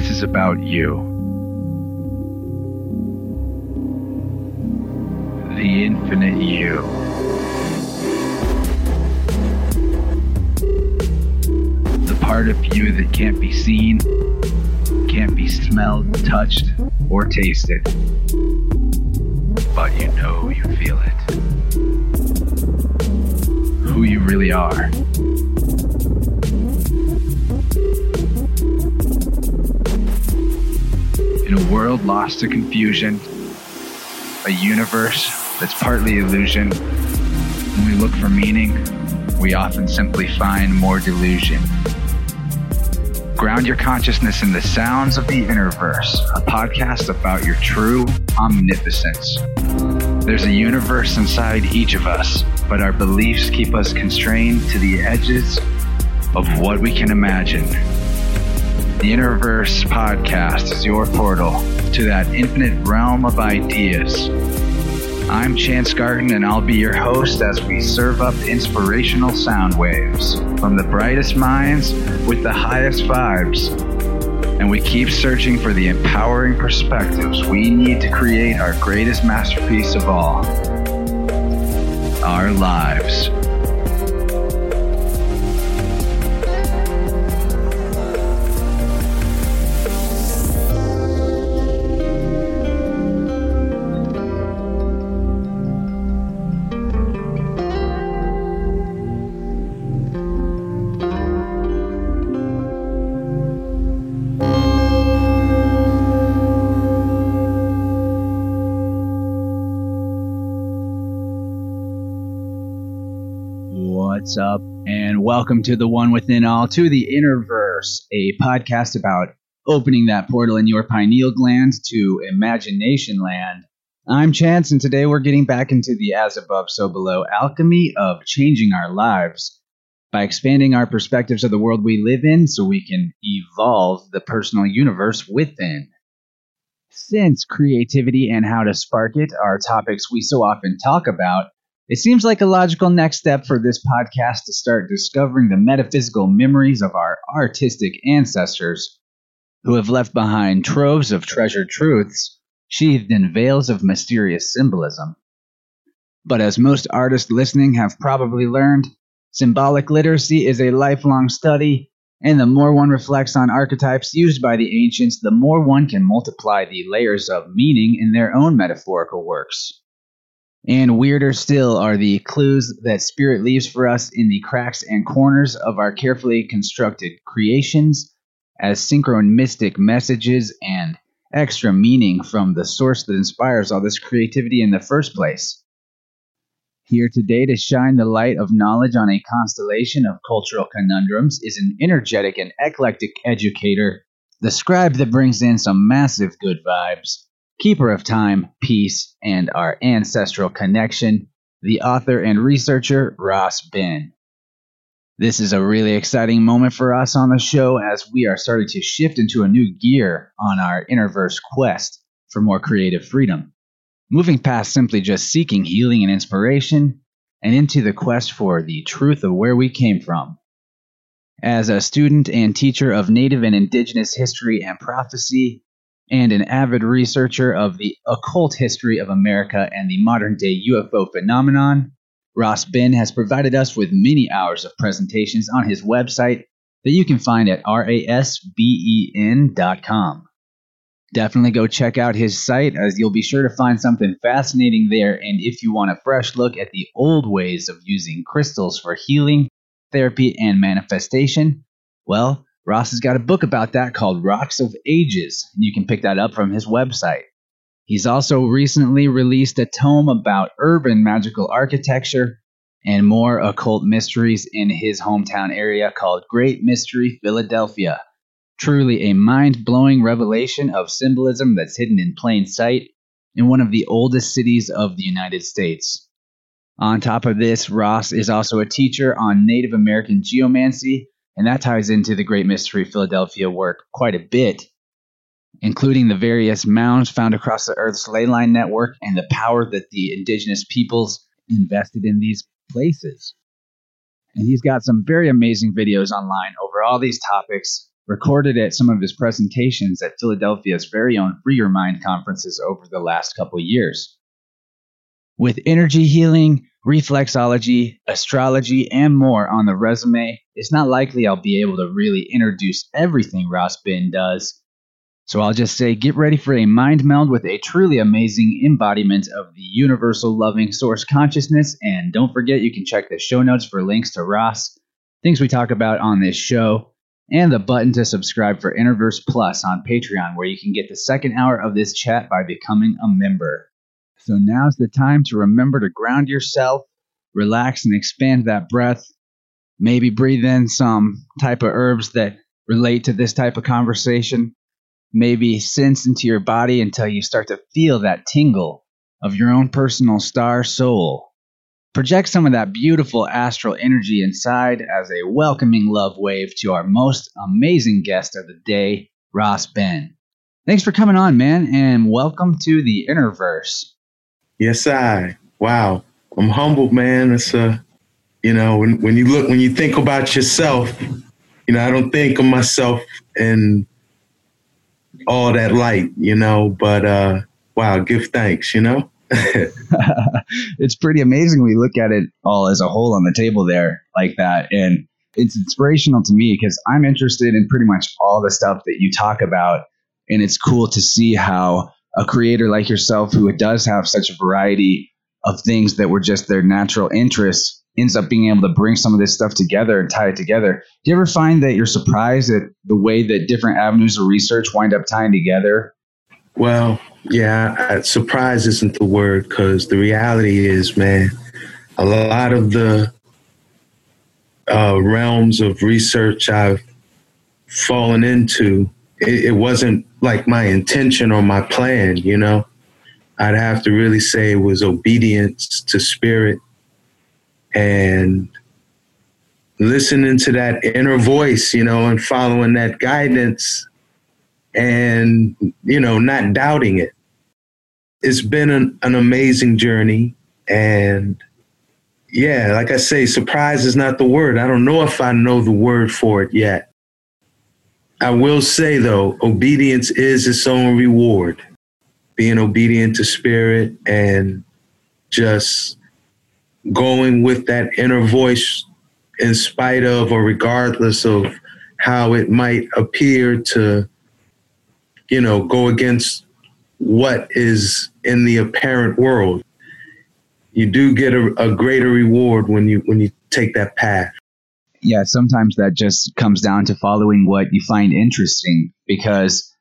this is about you. The infinite you. The part of you that can't be seen, can't be smelled, touched, or tasted. But you know you feel it. Who you really are. A world lost to confusion, a universe that's partly illusion, when we look for meaning, we often simply find more delusion. Ground your consciousness in the sounds of the Innerverse, a podcast about your true omnipotence. There's a universe inside each of us, but our beliefs keep us constrained to the edges of what we can imagine. The Innerverse podcast is your portal to that infinite realm of ideas. I'm Chance Garton, and I'll be your host as we serve up inspirational sound waves from the brightest minds with the highest vibes. And we keep searching for the empowering perspectives we need to create our greatest masterpiece of all our lives. What's up? And welcome to the One Within All, to the Innerverse, a podcast about opening that portal in your pineal gland to imagination land. I'm Chance, and today we're getting back into the as above, so below alchemy of changing our lives by expanding our perspectives of the world we live in so we can evolve the personal universe within. Since creativity and how to spark it are topics we so often talk about, it seems like a logical next step for this podcast to start discovering the metaphysical memories of our artistic ancestors who have left behind troves of treasured truths sheathed in veils of mysterious symbolism. But as most artists listening have probably learned, symbolic literacy is a lifelong study, and the more one reflects on archetypes used by the ancients, the more one can multiply the layers of meaning in their own metaphorical works. And weirder still are the clues that spirit leaves for us in the cracks and corners of our carefully constructed creations as synchronistic messages and extra meaning from the source that inspires all this creativity in the first place. Here today to shine the light of knowledge on a constellation of cultural conundrums is an energetic and eclectic educator, the scribe that brings in some massive good vibes keeper of time, peace, and our ancestral connection, the author and researcher Ras Ben. This is a really exciting moment for us on the show as we are starting to shift into a new gear on our Innerverse quest for more creative freedom, moving past simply just seeking healing and inspiration and into the quest for the truth of where we came from. As a student and teacher of Native and Indigenous history and prophecy, and an avid researcher of the occult history of America and the modern day UFO phenomenon, Ras Ben has provided us with many hours of presentations on his website that you can find at rasben.com. Definitely go check out his site as you'll be sure to find something fascinating there. And if you want a fresh look at the old ways of using crystals for healing, therapy, and manifestation, well, Ras has got a book about that called Rocks of Ages, and you can pick that up from his website. He's also recently released a tome about urban magical architecture and more occult mysteries in his hometown area called Great Mystery Philadelphia. Truly a mind blowing revelation of symbolism that's hidden in plain sight in one of the oldest cities of the United States. On top of this, Ross is also a teacher on Native American geomancy and that ties into the Great Mystery Philadelphia work quite a bit, including the various mounds found across the Earth's ley line network and the power that the indigenous peoples invested in these places. And he's got some very amazing videos online over all these topics. recorded at some of his presentations at Philadelphia's very own Free Your Mind conferences over the last couple years. With energy healing, reflexology, astrology, and more on the resume, it's not likely I'll be able to really introduce everything Ras Ben does. So I'll just say get ready for a mind meld with a truly amazing embodiment of the universal loving source consciousness. And don't forget, you can check the show notes for links to Ras, things we talk about on this show, and the button to subscribe for Innerverse Plus on Patreon, where you can get the second hour of this chat by becoming a member. So now's the time to remember to ground yourself, relax, and expand that breath. Maybe breathe in some type of herbs that relate to this type of conversation. Maybe sense into your body until you start to feel that tingle of your own personal star soul. Project some of that beautiful astral energy inside as a welcoming love wave to our most amazing guest of the day, Ras Ben. Thanks for coming on, man, and welcome to the Innerverse. Yes, I. Wow. I'm humbled, man. It's a, you know, when, when you look, when you think about yourself, you know, I don't think of myself in all that light, you know, but uh, wow, give thanks, you know? it's pretty amazing we look at it all as a whole on the table there like that. And it's inspirational to me because I'm interested in pretty much all the stuff that you talk about. And it's cool to see how a creator like yourself who does have such a variety of things that were just their natural interests ends up being able to bring some of this stuff together and tie it together. Do you ever find that you're surprised at the way that different avenues of research wind up tying together? Well, yeah, surprise isn't the word because the reality is, man, a lot of the uh, realms of research I've fallen into it, it wasn't like my intention or my plan, you know. I'd have to really say it was obedience to spirit and listening to that inner voice, you know, and following that guidance and, you know, not doubting it. It's been an, an amazing journey. And yeah, like I say, surprise is not the word. I don't know if I know the word for it yet. I will say though, obedience is its own reward. Being obedient to spirit and just going with that inner voice in spite of or regardless of how it might appear to, you know, go against what is in the apparent world. You do get a, a greater reward when you when you take that path yeah, sometimes that just comes down to following what you find interesting because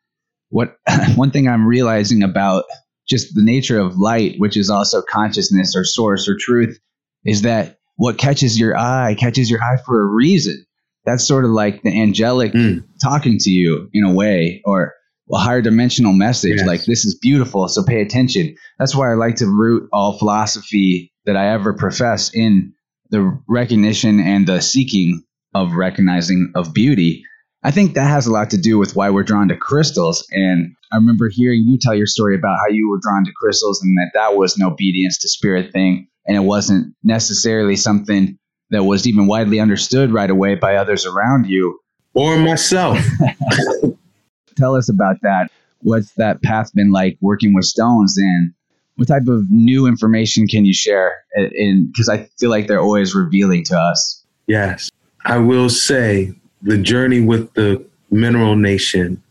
what one thing I'm realizing about just the nature of light, which is also consciousness or source or truth, is that what catches your eye catches your eye for a reason. That's sort of like the angelic mm. talking to you in a way, or a higher dimensional message yes. like this is beautiful, so pay attention. That's why I like to root all philosophy that I ever profess in the recognition and the seeking of recognizing of beauty. I think that has a lot to do with why we're drawn to crystals. And I remember hearing you tell your story about how you were drawn to crystals and that that was an obedience to spirit thing. And it wasn't necessarily something that was even widely understood right away by others around you. Or myself. Tell us about that. What's that path been like working with stones and what type of new information can you share? In because I feel like they're always revealing to us. Yes, I will say the journey with the Mineral Nation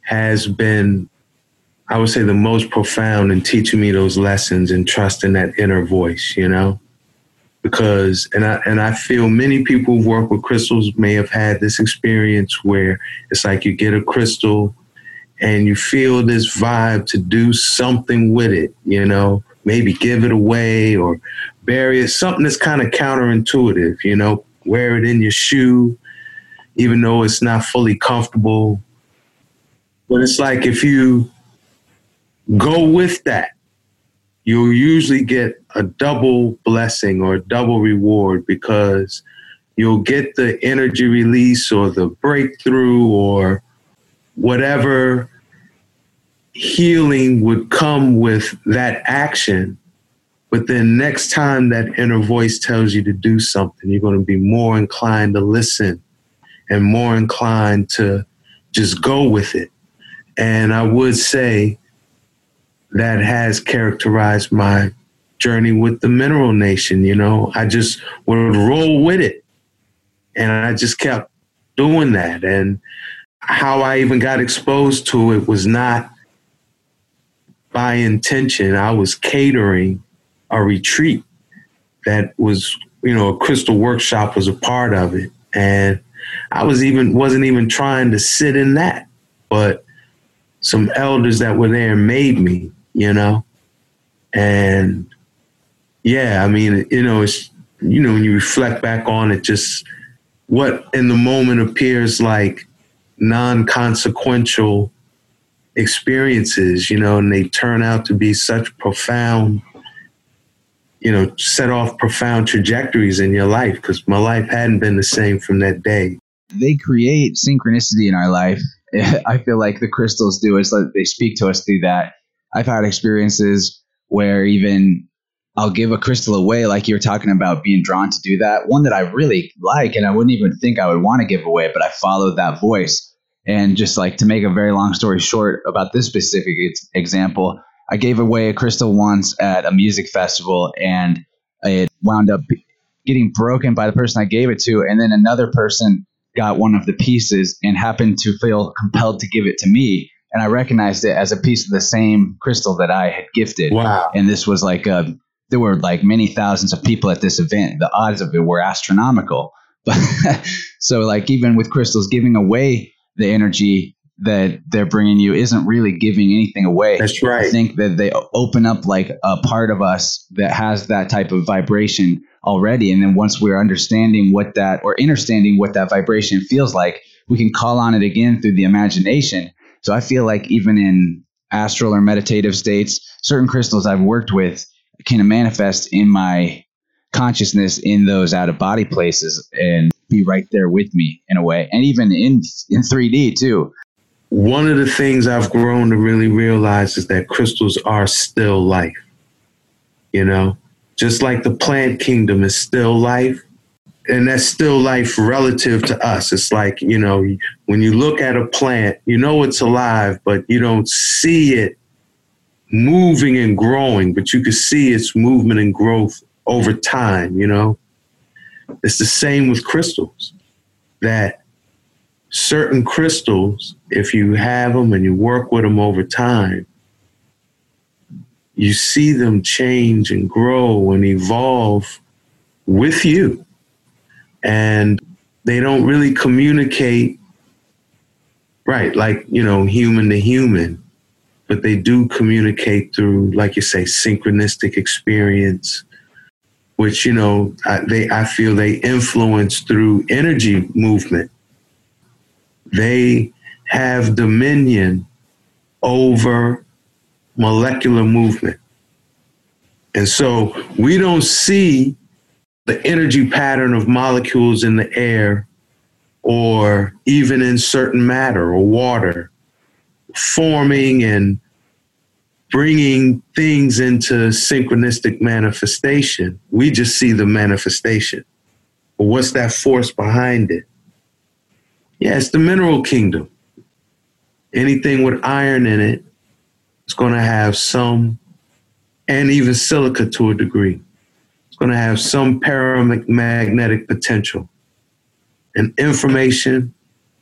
has been, I would say, the most profound in teaching me those lessons and trusting that inner voice. You know, because and I and I feel many people who work with crystals may have had this experience where it's like you get a crystal and you feel this vibe to do something with it, you know, maybe give it away or bury it, something that's kind of counterintuitive, you know, wear it in your shoe, even though it's not fully comfortable. But it's like if you go with that, you'll usually get a double blessing or a double reward because you'll get the energy release or the breakthrough or whatever healing would come with that action. But then next time that inner voice tells you to do something, you're going to be more inclined to listen and more inclined to just go with it. And I would say that has characterized my journey with the mineral nation. You know, I just would roll with it. And I just kept doing that. And how I even got exposed to it was not by intention. I was catering a retreat that was, you know, a crystal workshop was a part of it. And I was even wasn't even trying to sit in that, but some elders that were there made me, you know. And yeah, I mean, you know, it's you know, when you reflect back on it, just what in the moment appears like non-consequential experiences, you know, and they turn out to be such profound you know, set off profound trajectories in your life because my life hadn't been the same from that day. They create synchronicity in our life. I feel like the crystals do is like they speak to us through that. I've had experiences where even I'll give a crystal away, like you were talking about being drawn to do that. One that I really like, and I wouldn't even think I would want to give away, but I followed that voice. And just like to make a very long story short about this specific example, I gave away a crystal once at a music festival, and it wound up getting broken by the person I gave it to, and then another person got one of the pieces and happened to feel compelled to give it to me. And I recognized it as a piece of the same crystal that I had gifted. Wow. And this was like a, there were like many thousands of people at this event. The odds of it were astronomical. But so, like, even with crystals giving away the energy that they're bringing you isn't really giving anything away. That's right. I think that they open up like a part of us that has that type of vibration already. And then once we're understanding what that or understanding what that vibration feels like, we can call on it again through the imagination. So I feel like even in astral or meditative states, certain crystals I've worked with can manifest in my consciousness in those out of body places and be right there with me in a way and even in in 3D too one of the things I've grown to really realize is that crystals are still life. You know, just like the plant kingdom is still life, and that's still life relative to us. It's like, you know, when you look at a plant, you know it's alive, but you don't see it moving and growing, but you can see its movement and growth over time, you know? It's the same with crystals. That certain crystals, if you have them and you work with them over time, you see them change and grow and evolve with you. And they don't really communicate, right, like, you know, human to human, but they do communicate through, like you say, synchronistic experience. Which you know, I, they I feel they influence through energy movement they have dominion over molecular movement. And so we don't see the energy pattern of molecules in the air or even in certain matter or water forming and bringing things into synchronistic manifestation. We just see the manifestation. But what's that force behind it? Yeah, it's the mineral kingdom. Anything with iron in it is going to have some, and even silica to a degree, it's going to have some paramagnetic potential. And information,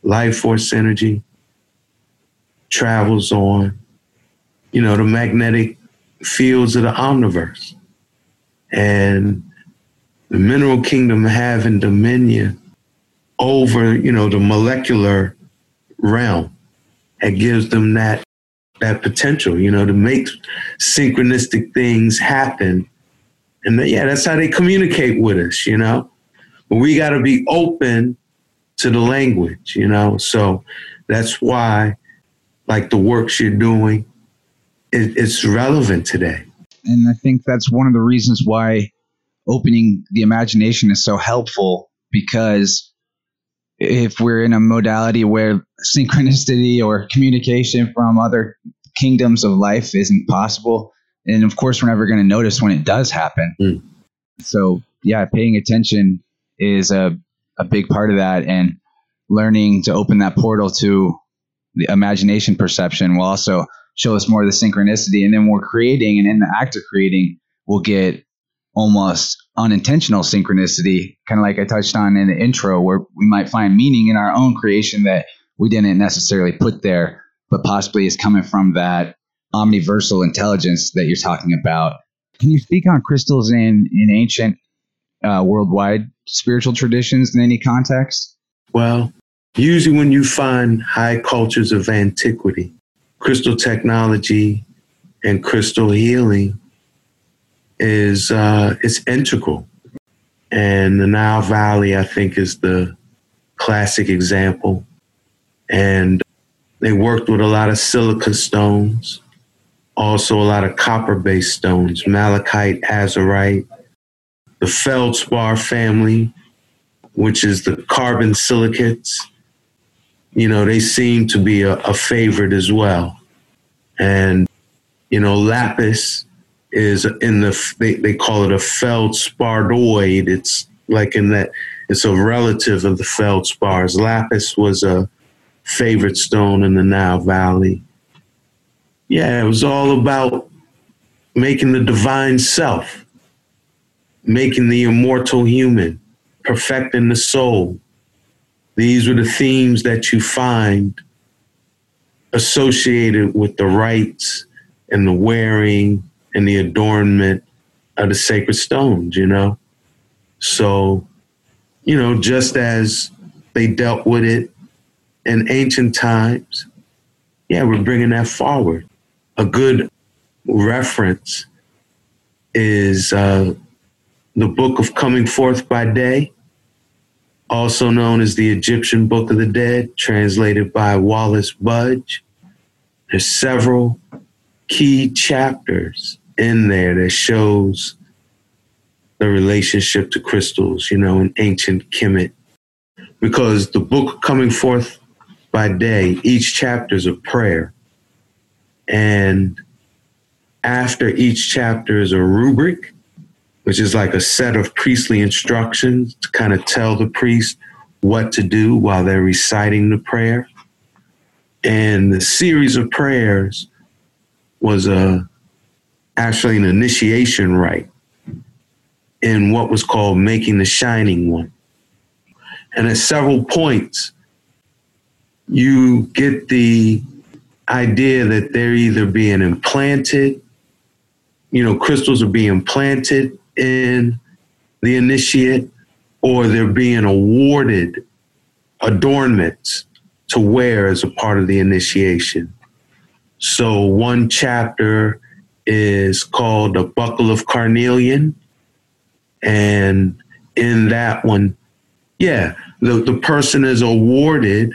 life force energy, travels on, you know, the magnetic fields of the omniverse. And the mineral kingdom having dominion over, you know, the molecular realm. It gives them that that potential, you know, to make synchronistic things happen. And yeah, that's how they communicate with us, you know. But we got to be open to the language, you know. So that's why, like the works you're doing, it, it's relevant today. And I think that's one of the reasons why opening the imagination is so helpful because if we're in a modality where synchronicity or communication from other kingdoms of life isn't possible, and of course we're never going to notice when it does happen. Mm. So yeah, paying attention is a a big part of that, and learning to open that portal to the imagination perception will also show us more of the synchronicity. And then we're creating, and in the act of creating, we'll get almost unintentional synchronicity, kind of like I touched on in the intro, where we might find meaning in our own creation that we didn't necessarily put there, but possibly is coming from that omniversal intelligence that you're talking about. Can you speak on crystals in, in ancient uh, worldwide spiritual traditions in any context? Well, usually when you find high cultures of antiquity, crystal technology and crystal healing is uh, it's integral. And the Nile Valley, I think, is the classic example. And they worked with a lot of silica stones, also a lot of copper based stones, malachite, azurite, the feldspar family, which is the carbon silicates. You know, they seem to be a, a favorite as well. And, you know, lapis is in the, they, they call it a feldsparoid. It's like in that, it's a relative of the feldspars. Lapis was a favorite stone in the Nile Valley. Yeah, it was all about making the divine self, making the immortal human, perfecting the soul. These were the themes that you find associated with the rites and the wearing and the adornment of the sacred stones, you know? So, you know, just as they dealt with it in ancient times, yeah, we're bringing that forward. A good reference is uh, the book of Coming Forth by Day, also known as the Egyptian Book of the Dead, translated by Wallis Budge. There's several key chapters in there that shows the relationship to crystals, you know, in ancient Kemet. Because the book coming forth by day, each chapter is a prayer. And after each chapter is a rubric, which is like a set of priestly instructions to kind of tell the priest what to do while they're reciting the prayer. And the series of prayers was a actually an initiation rite in what was called making the shining one. And at several points, you get the idea that they're either being implanted, you know, crystals are being planted in the initiate, or they're being awarded adornments to wear as a part of the initiation. So, one chapter is called the Buckle of Carnelian. And in that one, yeah, the, the person is awarded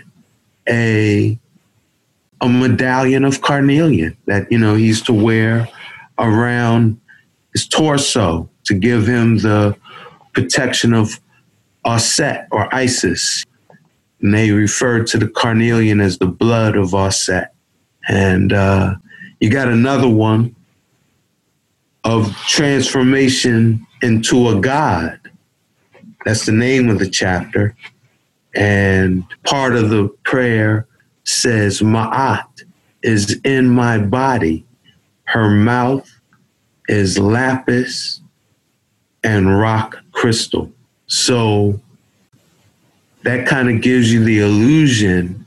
a a medallion of carnelian that you know he's to wear around his torso to give him the protection of Auset or Isis. And they refer to the carnelian as the blood of Auset. And uh, you got another one of transformation into a God. That's the name of the chapter. And part of the prayer says, Ma'at is in my body. Her mouth is lapis and rock crystal. So that kind of gives you the illusion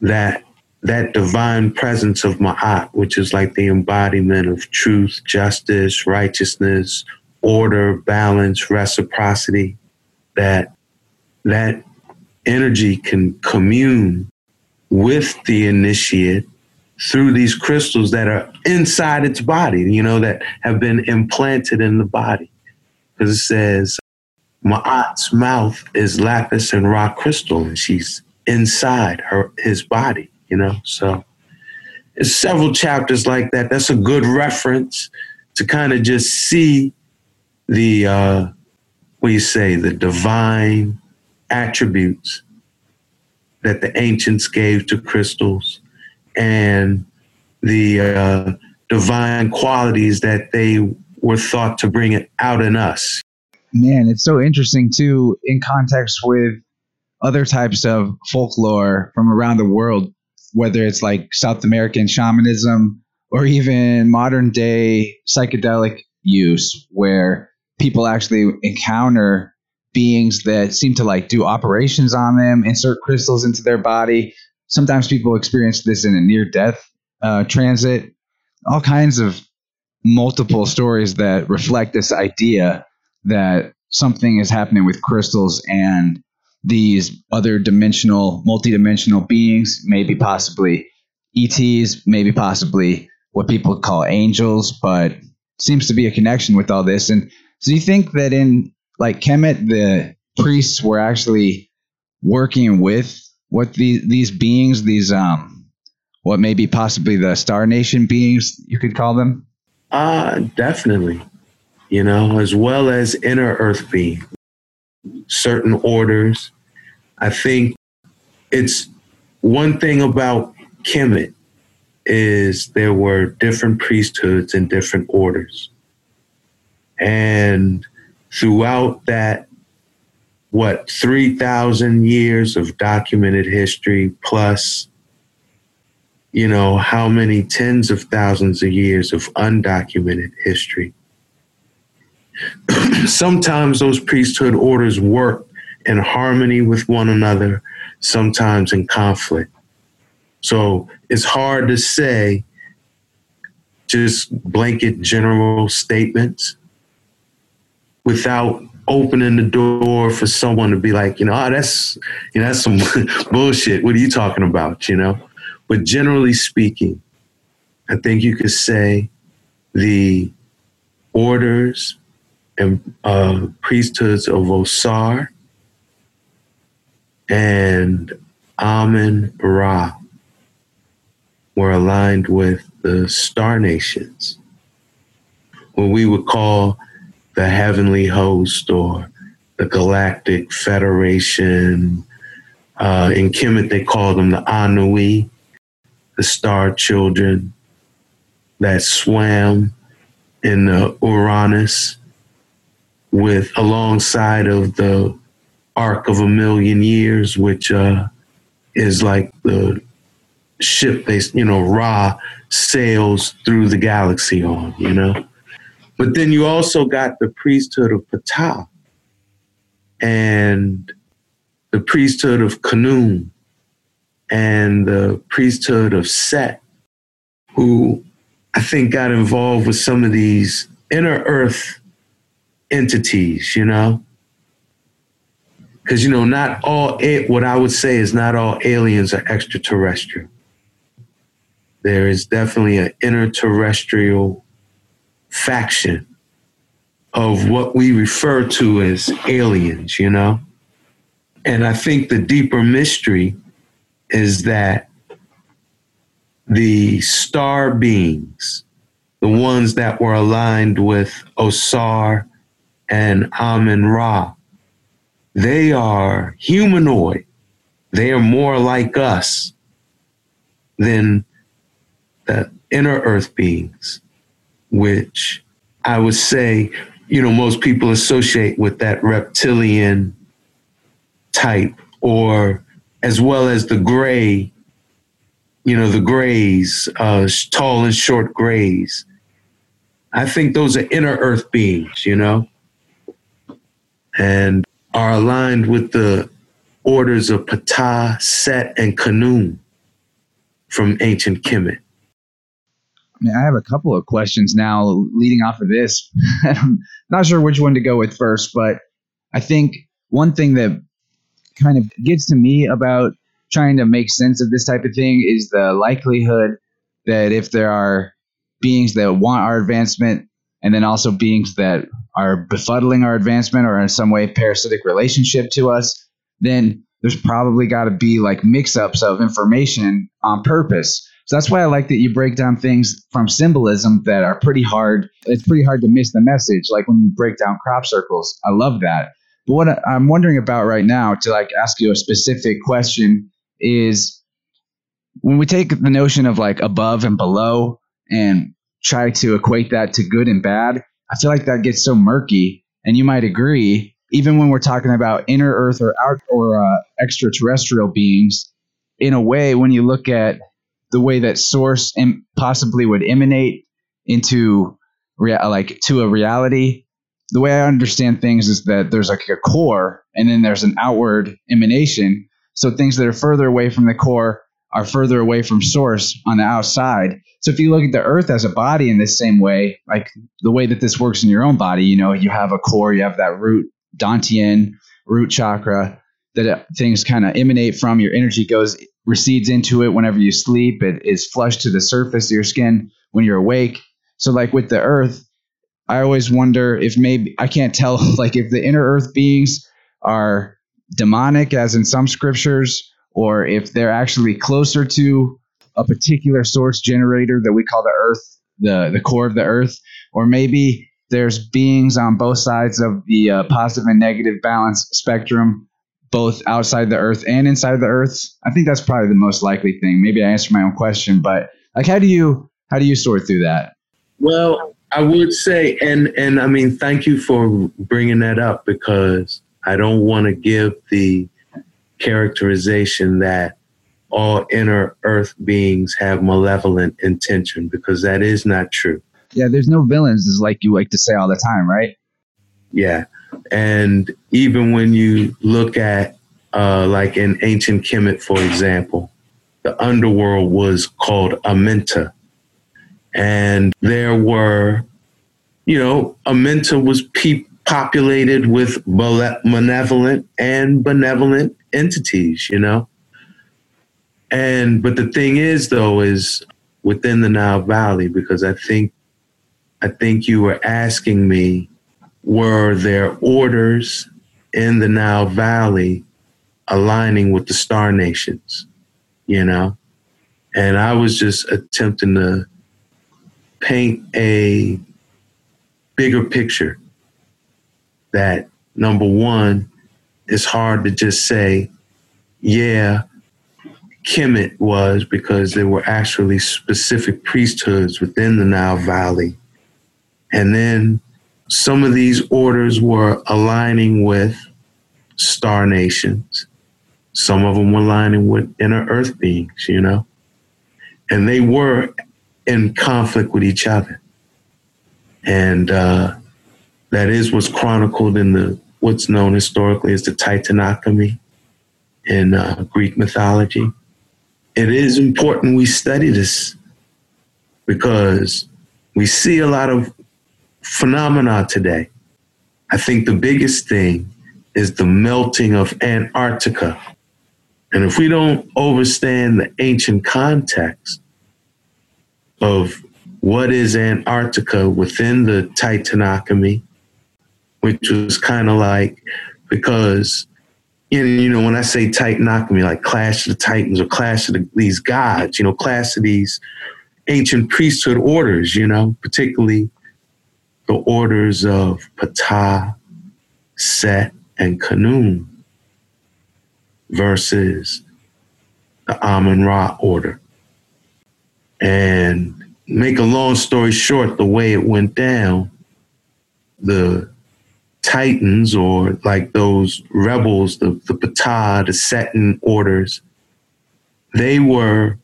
that that divine presence of Ma'at, which is like the embodiment of truth, justice, righteousness, order, balance, reciprocity, that that energy can commune with the initiate through these crystals that are inside its body, you know, that have been implanted in the body. Because it says, Ma'at's mouth is lapis and rock crystal, and she's inside her his body you know. So there's several chapters like that. That's a good reference to kind of just see the uh, what you say, the divine attributes that the ancients gave to crystals and the uh, divine qualities that they were thought to bring it out in us. Man, it's so interesting too, in context with other types of folklore from around the world, whether it's like South American shamanism or even modern day psychedelic use, where people actually encounter beings that seem to like do operations on them, insert crystals into their body. Sometimes people experience this in a near death uh, transit. All kinds of multiple stories that reflect this idea that something is happening with crystals and these other dimensional, multidimensional beings, maybe possibly ETs, maybe possibly what people call angels, but seems to be a connection with all this. And so you think that in like Kemet, the priests were actually working with what these these beings, these um, what maybe possibly the Star Nation beings, you could call them. Uh definitely. You know, as well as inner Earth being, certain orders. I think it's one thing about Kemet is there were different priesthoods and different orders. And throughout that, what, 3,000 years of documented history, plus, you know, how many tens of thousands of years of undocumented history. sometimes those priesthood orders work in harmony with one another, sometimes in conflict. So it's hard to say just blanket general statements without opening the door for someone to be like, you know, oh, that's you know, that's some bullshit. What are you talking about? You know? But generally speaking, I think you could say the orders and uh, priesthoods of Osar and Amen Ra were aligned with the star nations, what we would call the heavenly host or the galactic federation. Uh, in Kemet, they call them the Anui, the star children that swam in the Uranus with alongside of the Arc of a Million Years, which uh, is like the ship they you know Ra sails through the galaxy on, you know. But then you also got the priesthood of Ptah and the priesthood of Khnum and the priesthood of Set, who I think got involved with some of these inner earth entities, you know? Because, you know, not all, what I would say is not all aliens are extraterrestrial there is definitely an interterrestrial faction of what we refer to as aliens, you know? And I think the deeper mystery is that the star beings, the ones that were aligned with Osar and Amen Ra, they are humanoid. They are more like us than the inner earth beings, which I would say, you know, most people associate with that reptilian type, or as well as the gray, you know, the grays, uh, tall and short grays. I think those are inner earth beings, you know, and are aligned with the orders of Ptah, Set, and Khnum from ancient Kemet. I mean, I have a couple of questions now leading off of this. I'm not sure which one to go with first, but I think one thing that kind of gets to me about trying to make sense of this type of thing is the likelihood that if there are beings that want our advancement and then also beings that are befuddling our advancement or in some way parasitic relationship to us, then there's probably got to be like mix ups of information on purpose so that's why I like that you break down things from symbolism that are pretty hard. It's pretty hard to miss the message, like when you break down crop circles. I love that. But what I'm wondering about right now, to like ask you a specific question, is when we take the notion of like above and below and try to equate that to good and bad, I feel like that gets so murky. And you might agree, even when we're talking about inner Earth or out or uh, extraterrestrial beings, in a way, when you look at the way that source Im- possibly would emanate into rea- like to a reality, the way I understand things is that there's like a core and then there's an outward emanation. So things that are further away from the core are further away from source on the outside. So if you look at the earth as a body in this same way, like the way that this works in your own body, you know, you have a core, you have that root dantian root chakra that uh, things kind of emanate from. Your energy goes recedes into it whenever you sleep. It is flushed to the surface of your skin when you're awake. So like with the earth, I always wonder if maybe I can't tell like if the inner earth beings are demonic as in some scriptures or if they're actually closer to a particular source generator that we call the earth, the the core of the earth, or maybe there's beings on both sides of the uh, positive and negative balance spectrum, both outside the Earth and inside the Earth. I think that's probably the most likely thing. Maybe I answered my own question, but like, how do you how do you sort through that? Well, I would say, and and I mean, thank you for bringing that up because I don't want to give the characterization that all inner Earth beings have malevolent intention because that is not true. Yeah, there's no villains, is like you like to say all the time, right? Yeah. And even when you look at, uh, like in ancient Kemet, for example, the underworld was called Amenta. And there were, you know, Amenta was pe- populated with malevolent and benevolent entities, you know? And, but the thing is, though, is within the Nile Valley, because I think I think you were asking me were there orders in the Nile Valley aligning with the star nations, you know? And I was just attempting to paint a bigger picture that number one, it's hard to just say, yeah, Kemet was because there were actually specific priesthoods within the Nile Valley and then some of these orders were aligning with star nations. Some of them were aligning with inner earth beings, you know? And they were in conflict with each other. And uh, that is what's chronicled in the what's known historically as the Titanomachy in uh, Greek mythology. It is important we study this because we see a lot of phenomena today. I think the biggest thing is the melting of Antarctica. And if we don't understand the ancient context of what is Antarctica within the Titanomachy, which was kind of like because you know when I say Titanomachy, like Clash of the Titans or Clash of the, these gods, you know, Clash of these ancient priesthood orders, you know, particularly the orders of Ptah, Set, and Khnum versus the Amun Ra order. And make a long story short, the way it went down, the Titans, or like those rebels, the, the Ptah, the Seton orders, they were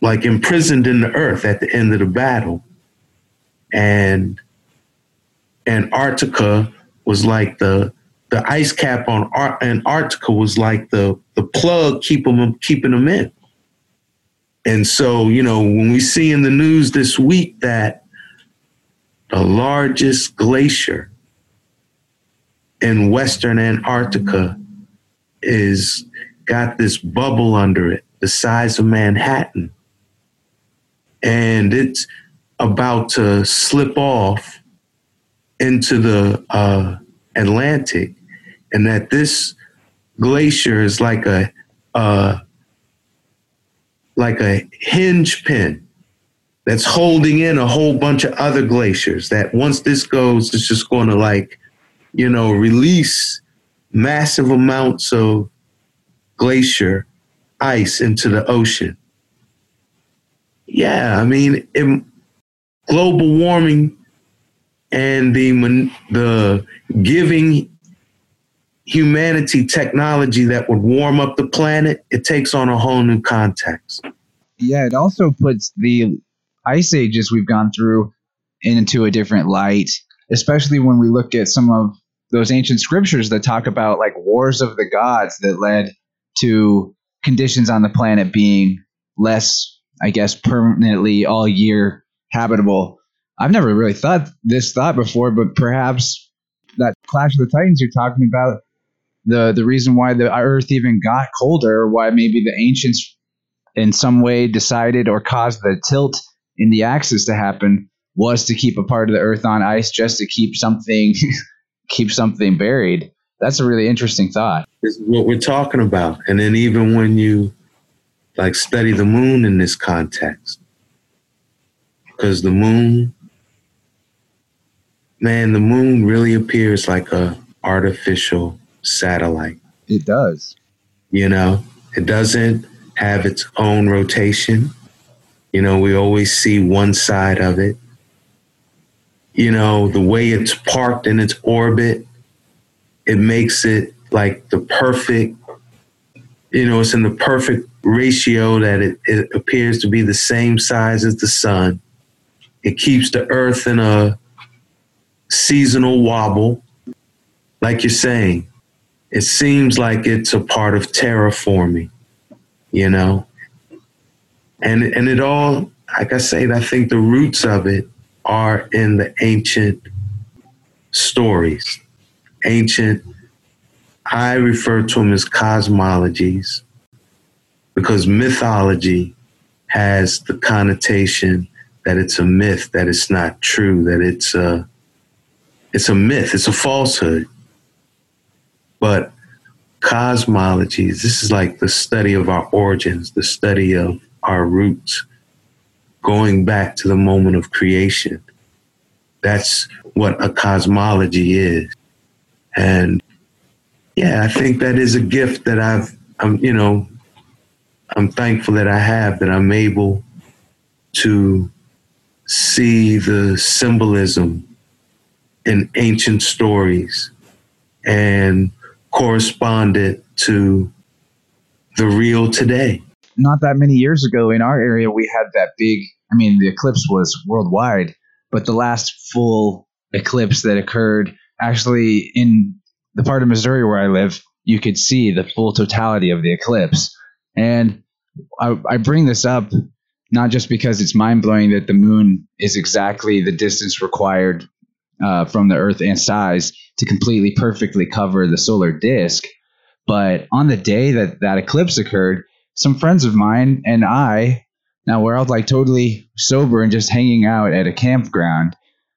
like imprisoned in the earth at the end of the battle and Antarctica was like the the ice cap on Ar- Antarctica was like the the plug keeping them keeping them in. And so, you know, when we see in the news this week that the largest glacier in western Antarctica is got this bubble under it the size of Manhattan. And it's about to slip off into the uh, Atlantic, and that this glacier is like a uh, like a hinge pin that's holding in a whole bunch of other glaciers. That once this goes, it's just going to like you know release massive amounts of glacier ice into the ocean. Yeah, I mean, it, global warming and the the giving humanity technology that would warm up the planet, it takes on a whole new context. Yeah, it also puts the ice ages we've gone through into a different light, especially when we look at some of those ancient scriptures that talk about like wars of the gods that led to conditions on the planet being less, I guess, permanently all year habitable. I've never really thought this thought before, but perhaps that Clash of the Titans you're talking about, the the reason why the Earth even got colder, why maybe the ancients in some way decided or caused the tilt in the axis to happen was to keep a part of the Earth on ice, just to keep something keep something buried. That's a really interesting thought. This is what we're talking about, and then even when you like study the moon in this context, because the moon man the moon really appears like a artificial satellite. It does. you know it doesn't have its own rotation. You know we always see one side of it. You know the way it's parked in its orbit it makes it like the perfect you know it's in the perfect ratio that it, it appears to be the same size as the sun. It keeps the earth in a seasonal wobble like you're saying it seems like it's a part of terraforming you know? And and it all like i said i think the roots of it are in the ancient stories. Ancient i refer to them as cosmologies because mythology has the connotation that it's a myth that it's not true that it's a it's a myth it's a falsehood but cosmologies this is like the study of our origins the study of our roots. Going back to the moment of creation that's what a cosmology is. And yeah i think that is a gift that i've i'm you know i'm thankful that i have that i'm able to see the symbolism in ancient stories. And correspond it to the real today. Not that many years ago in our area, we had that big, I mean, the eclipse was worldwide, but the last full eclipse that occurred actually in the part of Missouri where I live, you could see the full totality of the eclipse. And I, I bring this up not just because it's mind blowing that the moon is exactly the distance required uh, from the Earth and size to completely perfectly cover the solar disk, but on the day that that eclipse occurred, some friends of mine and I, now we're all like totally sober and just hanging out at a campground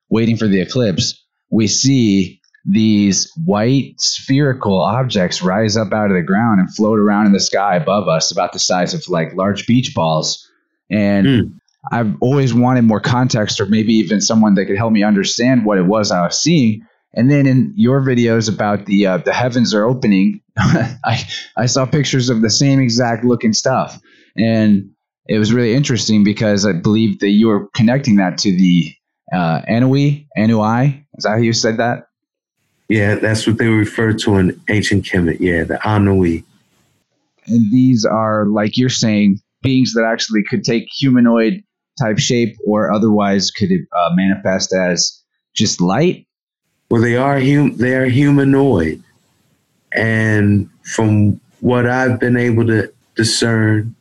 waiting for the eclipse. We see these white spherical objects rise up out of the ground and float around in the sky above us, about the size of like large beach balls. And Mm. I've always wanted more context, or maybe even someone that could help me understand what it was I was seeing. And then in your videos about the uh, the heavens are opening, I I saw pictures of the same exact looking stuff, and it was really interesting because I believe that you were connecting that to the uh, Anui Anui. Is that how you said that? Yeah, that's what they refer to in ancient Kemet. Yeah, the Anui. And these are like you're saying beings that actually could take humanoid type shape, or otherwise could uh, manifest as just light. Well, they are hum- they are humanoid, and from what I've been able to discern,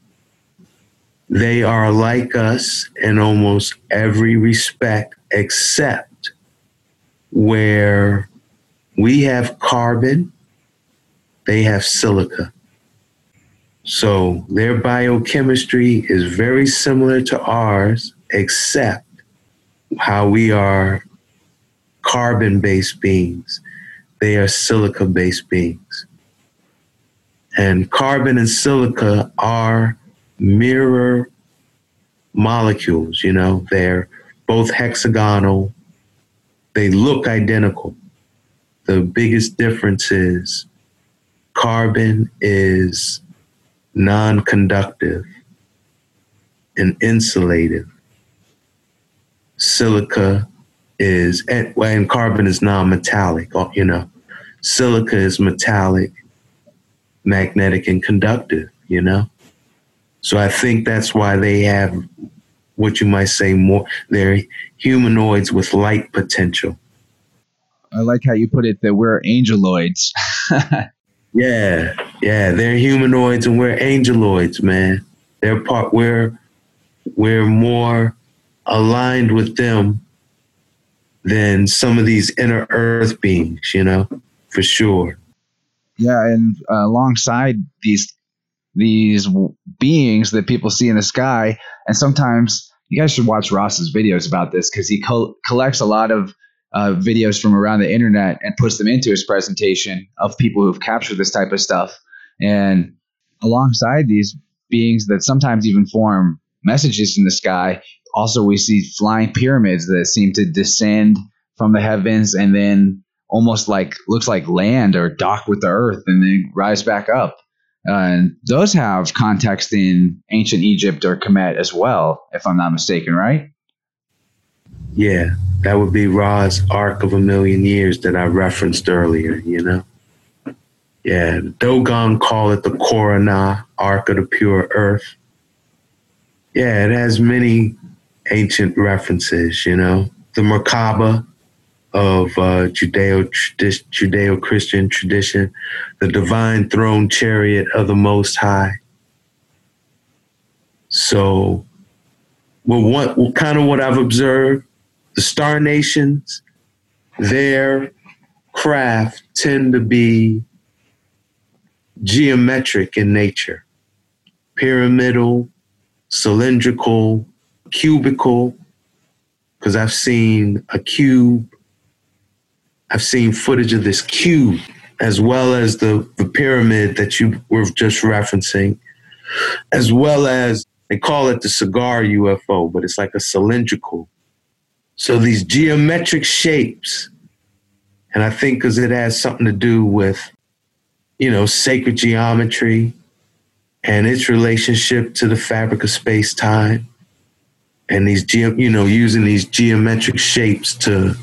they are like us in almost every respect, except where we have carbon, they have silica. So their biochemistry is very similar to ours, except how we are carbon based beings. They are silica based beings. And carbon and silica are mirror molecules, you know, they're both hexagonal, they look identical. The biggest difference is carbon is non conductive and insulative. Silica is, and, and carbon is non metallic, uh, you know. silica is metallic, magnetic, and conductive, you know? So I think that's why they have what you might say more, they're humanoids with light potential. I like how you put it that we're angeloids. yeah, yeah, they're humanoids and we're angeloids, man. They're part, we're, we're more aligned with them than some of these inner earth beings, you know, for sure. Yeah, and uh, alongside these these beings that people see in the sky, and sometimes you guys should watch Ras's videos about this because he co- collects a lot of uh, videos from around the internet and puts them into his presentation of people who've captured this type of stuff. And alongside these beings that sometimes even form messages in the sky, also we see flying pyramids that seem to descend from the heavens and then almost like looks like land or dock with the earth and then rise back up. Uh, and those have context in ancient Egypt or Kemet as well, if I'm not mistaken, right? Yeah, that would be Ra's Ark of a Million Years that I referenced earlier, you know? Yeah, Dogon call it the Korana, Ark of the Pure Earth. Yeah, it has many ancient references, you know. The Merkaba of uh, Judeo Judeo Christian tradition, the divine throne chariot of the Most High. So, well, what well, kind of what I've observed, the star nations, their craft tend to be geometric in nature, pyramidal, cylindrical, cubical, because I've seen a cube. I've seen footage of this cube as well as the, the pyramid that you were just referencing, as well as they call it the cigar UFO, but it's like a cylindrical. So these geometric shapes, and I think because it has something to do with, you know, sacred geometry and its relationship to the fabric of space time and these you know using these geometric shapes to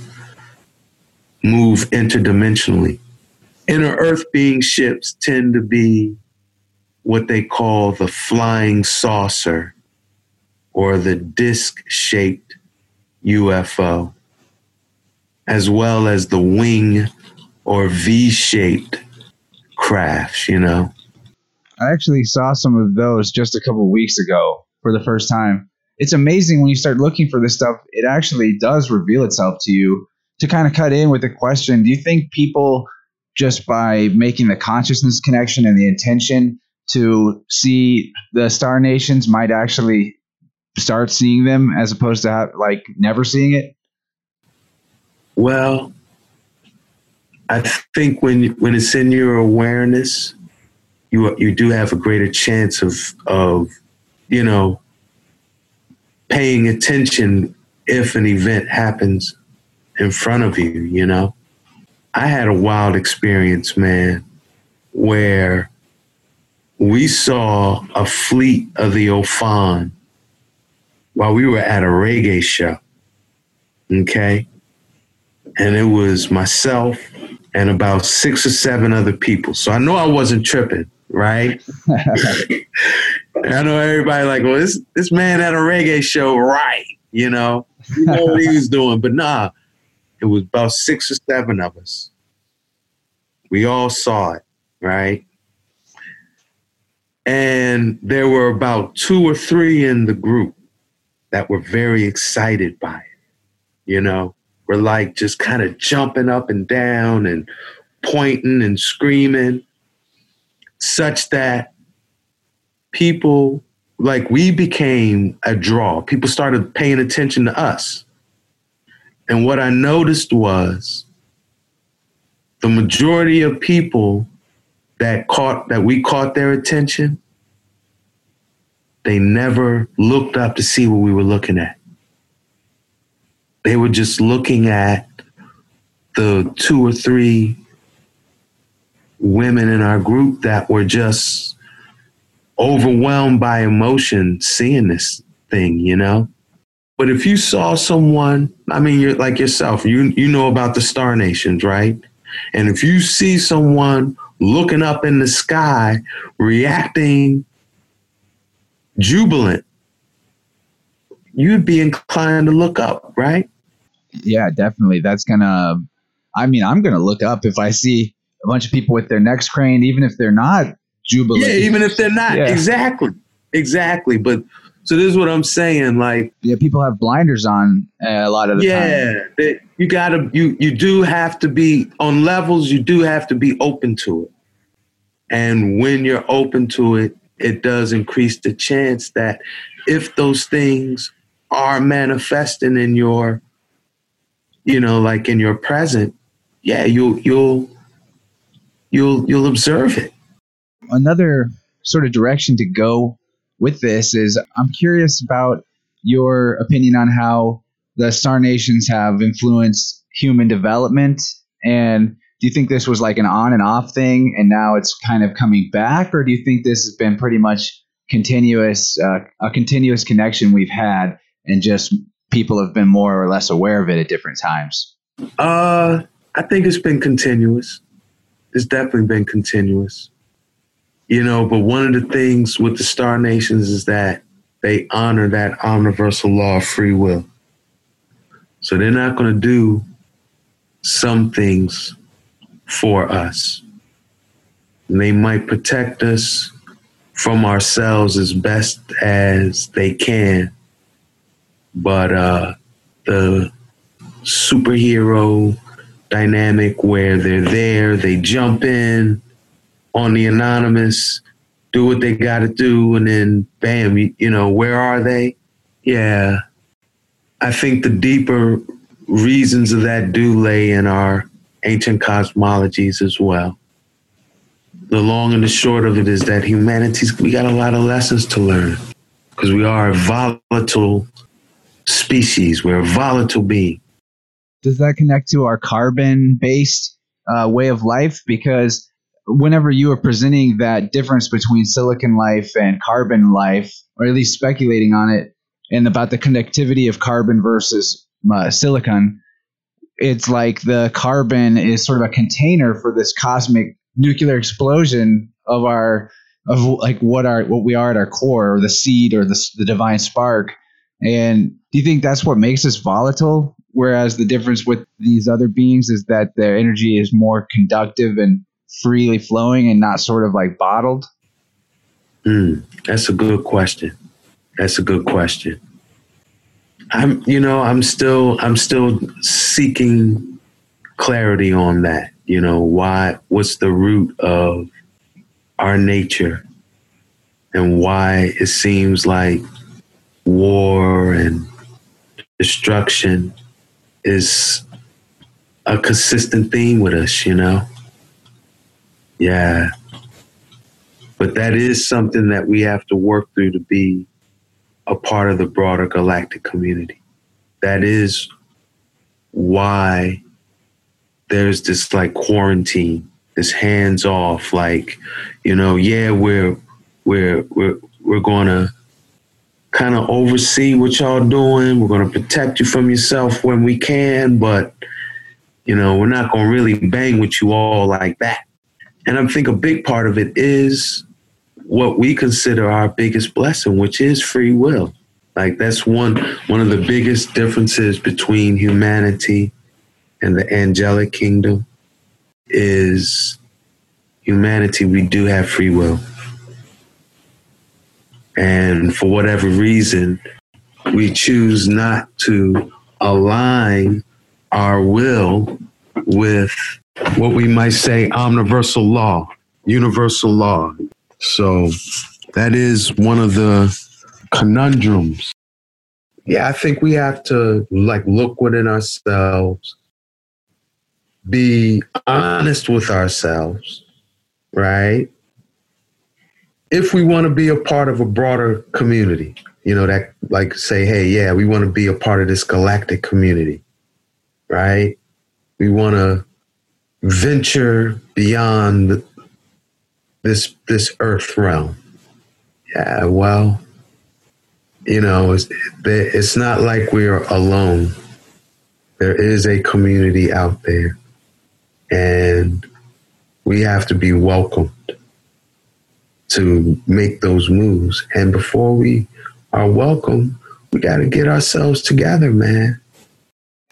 move interdimensionally. Inner Earth being ships tend to be what they call the flying saucer or the disc shaped UFO, as well as the wing or V shaped crafts, you know. I actually saw some of those just a couple weeks ago for the first time it's amazing when you start looking for this stuff, it actually does reveal itself to you to kind of cut in with the question Do you think people, just by making the consciousness connection and the intention to see the star nations, might actually start seeing them as opposed to have, like never seeing it? Well, I think when when it's in your awareness, you you do have a greater chance of of you know paying attention if an event happens in front of you, you know? I had a wild experience, man, where we saw a fleet of the Ophan while we were at a reggae show. Okay. And it was myself and about six or seven other people. So I know I wasn't tripping, right? I know everybody like, well, this this man had a reggae show, right? You know, you know what he was doing, but nah, it was about six or seven of us. We all saw it, right? And there were about two or three in the group that were very excited by it. You know, we're like just kind of jumping up and down and pointing and screaming, such that people like we became a draw. People started paying attention to us. And what I noticed was the majority of people that caught that we caught their attention, they never looked up to see what we were looking at. They were just looking at the two or three women in our group that were just overwhelmed by emotion seeing this thing, you know? But if you saw someone, I mean, you're like yourself, you you know about the Star Nations, right? And if you see someone looking up in the sky, reacting jubilant, you'd be inclined to look up, right? Yeah, definitely. That's gonna. I mean, I'm gonna look up if I see a bunch of people with their necks craned, even if they're not jubilant. Yeah, even if they're not. Yeah. Exactly. Exactly. But so this is what I'm saying. Like, yeah, people have blinders on uh, a lot of the yeah, time. Yeah, you gotta you you do have to be on levels. You do have to be open to it, and when you're open to it, it does increase the chance that if those things are manifesting in your, you know, like in your present, yeah, you'll you'll you'll you'll observe it. Another sort of direction to go with this is I'm curious about your opinion on how the star nations have influenced human development. And do you think this was like an on and off thing and now it's kind of coming back? Or do you think this has been pretty much continuous uh, a continuous connection we've had and just people have been more or less aware of it at different times? Uh i think it's been continuous. It's definitely been continuous you know, but one of the things with the Star Nations is that they honor that universal law of free will. So they're not going to do some things for us. And they might protect us from ourselves as best as they can. But uh, the superhero dynamic where they're there, they jump in, on the anonymous, do what they got to do, and then bam, you, you know, where are they? Yeah, I think the deeper reasons of that do lay in our ancient cosmologies as well. The long and the short of it is that humanity's we got a lot of lessons to learn because we are a volatile species. We're a volatile being. Does that connect to our carbon based uh, way of life? Because whenever you were presenting that difference between silicon life and carbon life, or at least speculating on it, and about the connectivity of carbon versus uh, silicon, it's like the carbon is sort of a container for this cosmic nuclear explosion of our of like what our what we are at our core, or the seed, or the the divine spark. And do you think that's what makes us volatile? Whereas the difference with these other beings is that their energy is more conductive and freely flowing and not sort of like bottled? Mm, that's a good question. That's a good question. I'm, you know, I'm still, I'm still seeking clarity on that. You know, why? What's the root of our nature, and why it seems like war and destruction is a consistent theme with us. You know, yeah. But that is something that we have to work through to be a part of the broader galactic community. That is why there's this like quarantine, this hands off, like, you know, yeah, we're we're we're we're gonna kind of oversee what y'all doing. We're gonna protect you from yourself when we can, but you know, we're not gonna really bang with you all like that. And I think a big part of it is what we consider our biggest blessing, which is free will. Like that's one one of the biggest differences between humanity and the angelic kingdom is humanity we do have free will. And for whatever reason, we choose not to align our will with what we might say omniversal law, universal law. So that is one of the conundrums. Yeah, I think we have to like look within ourselves, be honest with ourselves, right? If we want to be a part of a broader community, you know, that like say, hey, yeah, we want to be a part of this galactic community, right? We want to venture beyond this this earth realm. Yeah, well, you know, it's, it's not like we're alone. There is a community out there. And we have to be welcomed to make those moves. And before we are welcome, we got to get ourselves together, man.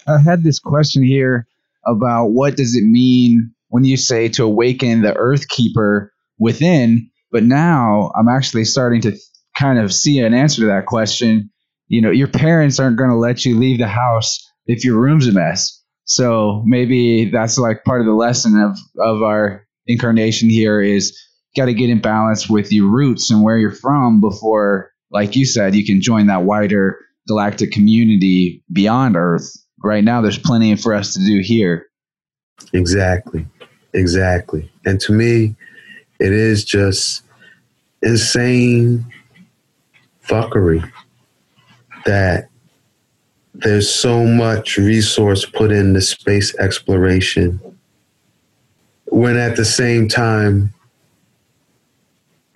I had this question here about what does it mean when you say to awaken the earth keeper within, but now I'm actually starting to kind of see an answer to that question. You know, your parents aren't going to let you leave the house if your room's a mess. So maybe that's like part of the lesson of, of our incarnation here is got to get in balance with your roots and where you're from before, like you said, you can join that wider galactic community beyond Earth. Right now, there's plenty for us to do here. Exactly. Exactly. And to me, it is just insane fuckery that there's so much resource put into space exploration when at the same time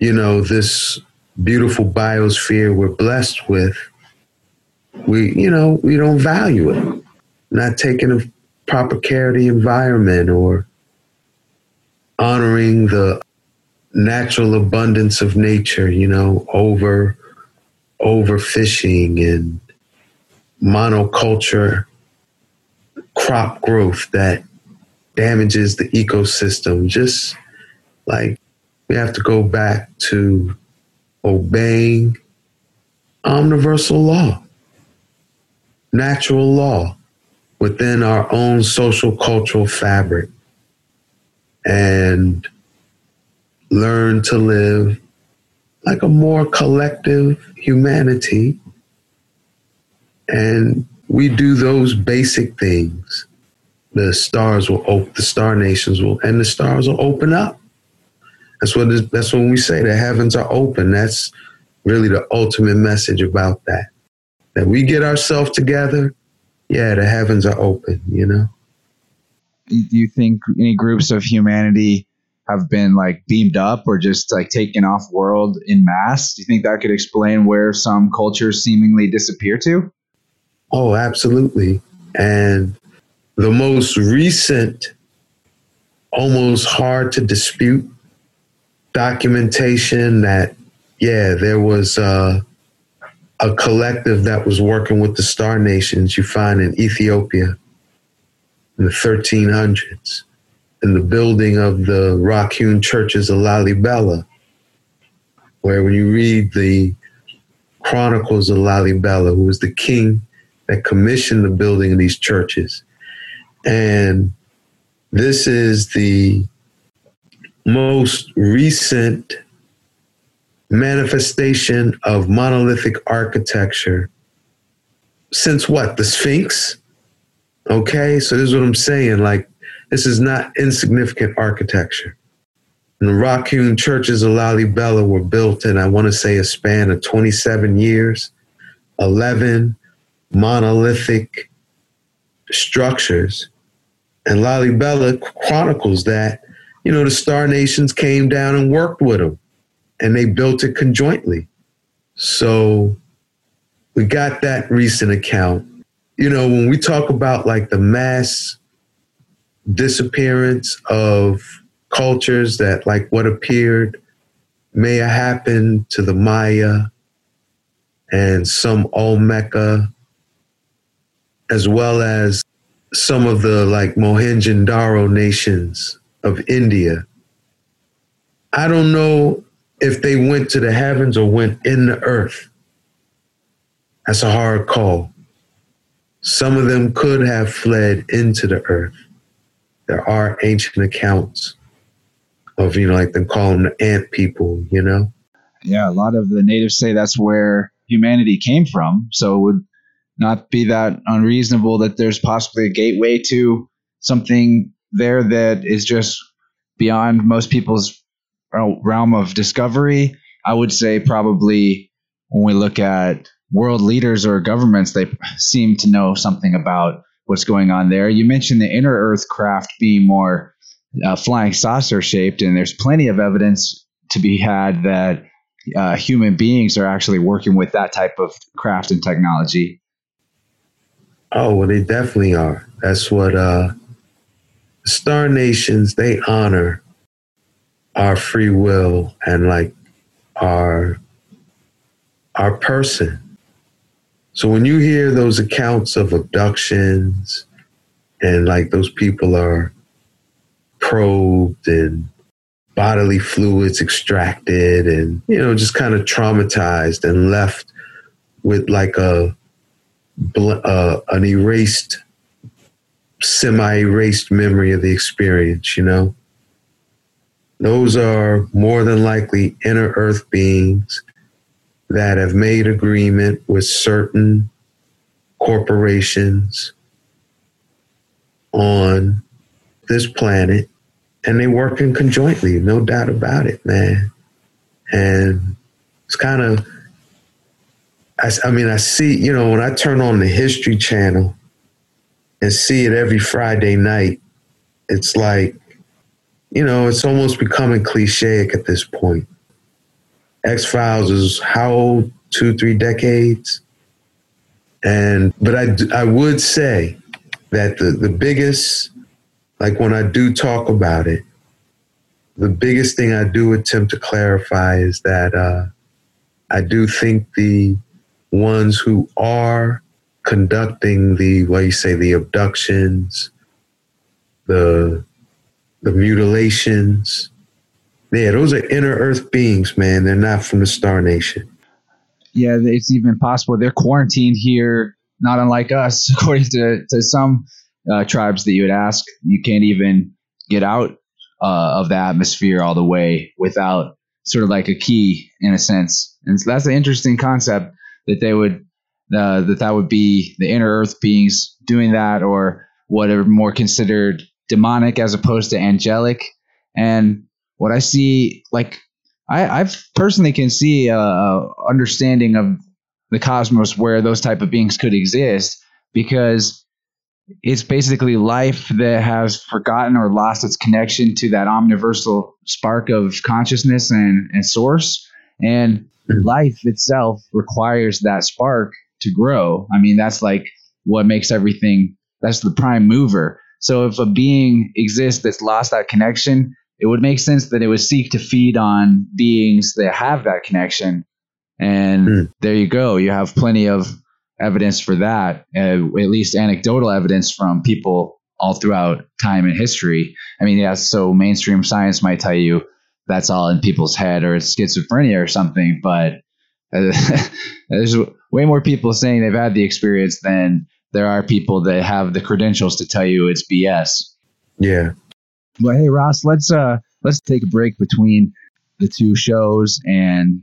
you know this beautiful biosphere we're blessed with we you know we don't value it not taking a proper care of the environment or honoring the natural abundance of nature you know over overfishing and monoculture crop growth that damages the ecosystem. Just like we have to go back to obeying universal law, natural law within our own social cultural fabric and learn to live like a more collective humanity and we do those basic things, the stars will open, the star nations will, and the stars will open up. That's what is, that's when we say the heavens are open. That's really the ultimate message about that. That we get ourselves together, yeah, the heavens are open, you know? Do you think any groups of humanity have been like beamed up or just like taken off world in mass? Do you think that could explain where some cultures seemingly disappear to? Oh, absolutely. And the most recent, almost hard to dispute documentation that, yeah, there was uh, a collective that was working with the Star Nations you find in Ethiopia in the 1300s in the building of the rock hewn churches of Lalibela, where when you read the chronicles of Lalibela, who was the king that commissioned the building of these churches. And this is the most recent manifestation of monolithic architecture since what? The Sphinx? Okay, so this is what I'm saying. Like, this is not insignificant architecture. And the rock hewn churches of Lalibela were built in, I want to say, a span of 27 years. 11 monolithic structures. And Lalibela chronicles that, you know, the Star Nations came down and worked with them and they built it conjointly. So we got that recent account. You know, when we talk about like the mass disappearance of cultures that like what appeared may have happened to the Maya and some Olmeca as well as some of the like Mohenjo-Daro nations of India. I don't know if they went to the heavens or went in the earth. That's a hard call. Some of them could have fled into the earth. There are ancient accounts of, you know, like they call them the ant people, you know? Yeah, a lot of the natives say that's where humanity came from. So it would not be that unreasonable that there's possibly a gateway to something there that is just beyond most people's realm of discovery. I would say probably when we look at world leaders or governments, they seem to know something about what's going on there. You mentioned the inner Earth craft being more uh, flying saucer shaped, and there's plenty of evidence to be had that uh, human beings are actually working with that type of craft and technology. Oh, well, they definitely are. That's what uh, star nations they honor our free will and like our our person. So when you hear those accounts of abductions and like those people are probed and bodily fluids extracted and you know just kind of traumatized and left with like a uh, an erased semi erased memory of the experience you know those are more than likely inner earth beings that have made agreement with certain corporations on this planet and they working conjointly, no doubt about it, man. And it's kind of, I, I mean, I see, you know, when I turn on the History Channel and see it every Friday night, it's like, you know, it's almost becoming cliche at this point. X Files is how old? Two, three decades. And, but I, I would say that the, the biggest like when I do talk about it, the biggest thing I do attempt to clarify is that uh, I do think the ones who are conducting the what you say the abductions, the the mutilations, yeah, those are inner Earth beings, man. They're not from the Star Nation. Yeah, it's even possible they're quarantined here, not unlike us, according to to some uh, tribes that you would ask, you can't even get out uh, of the atmosphere all the way without sort of like a key in a sense. And so that's an interesting concept that they would uh, that that would be the inner earth beings doing that or whatever more considered demonic as opposed to angelic. And what I see, like I, I've personally can see a, a understanding of the cosmos where those type of beings could exist because it's basically life that has forgotten or lost its connection to that omniversal spark of consciousness and, and source. And mm-hmm. life itself requires that spark to grow. I mean, that's like what makes everything, that's the prime mover. So if a being exists that's lost that connection, it would make sense that it would seek to feed on beings that have that connection. And mm. there you go. You have plenty of evidence for that, uh, at least anecdotal evidence from people all throughout time and history. I mean, yeah, so mainstream science might tell you that's all in people's head or it's schizophrenia or something, but uh, there's way more people saying they've had the experience than there are people that have the credentials to tell you it's BS. Yeah. Well, hey Ras, let's uh let's take a break between the two shows and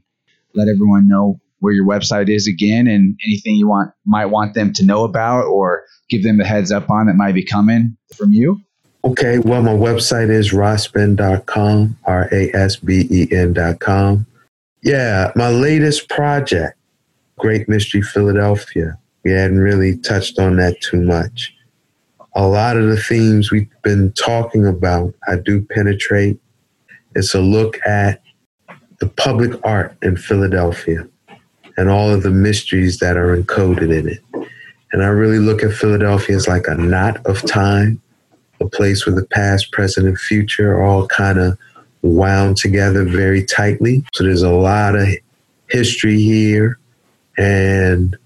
let everyone know where your website is again and anything you want might want them to know about or give them the heads up on that might be coming from you? Okay, well, my website is rasben.com, R A S B E N.com. Yeah, my latest project, Great Mystery Philadelphia. We hadn't really touched on that too much. A lot of the themes we've been talking about, I do penetrate. It's a look at the public art in Philadelphia and all of the mysteries that are encoded in it. And I really look at Philadelphia as like a knot of time, a place where the past, present, and future are all kind of wound together very tightly. So there's a lot of history here and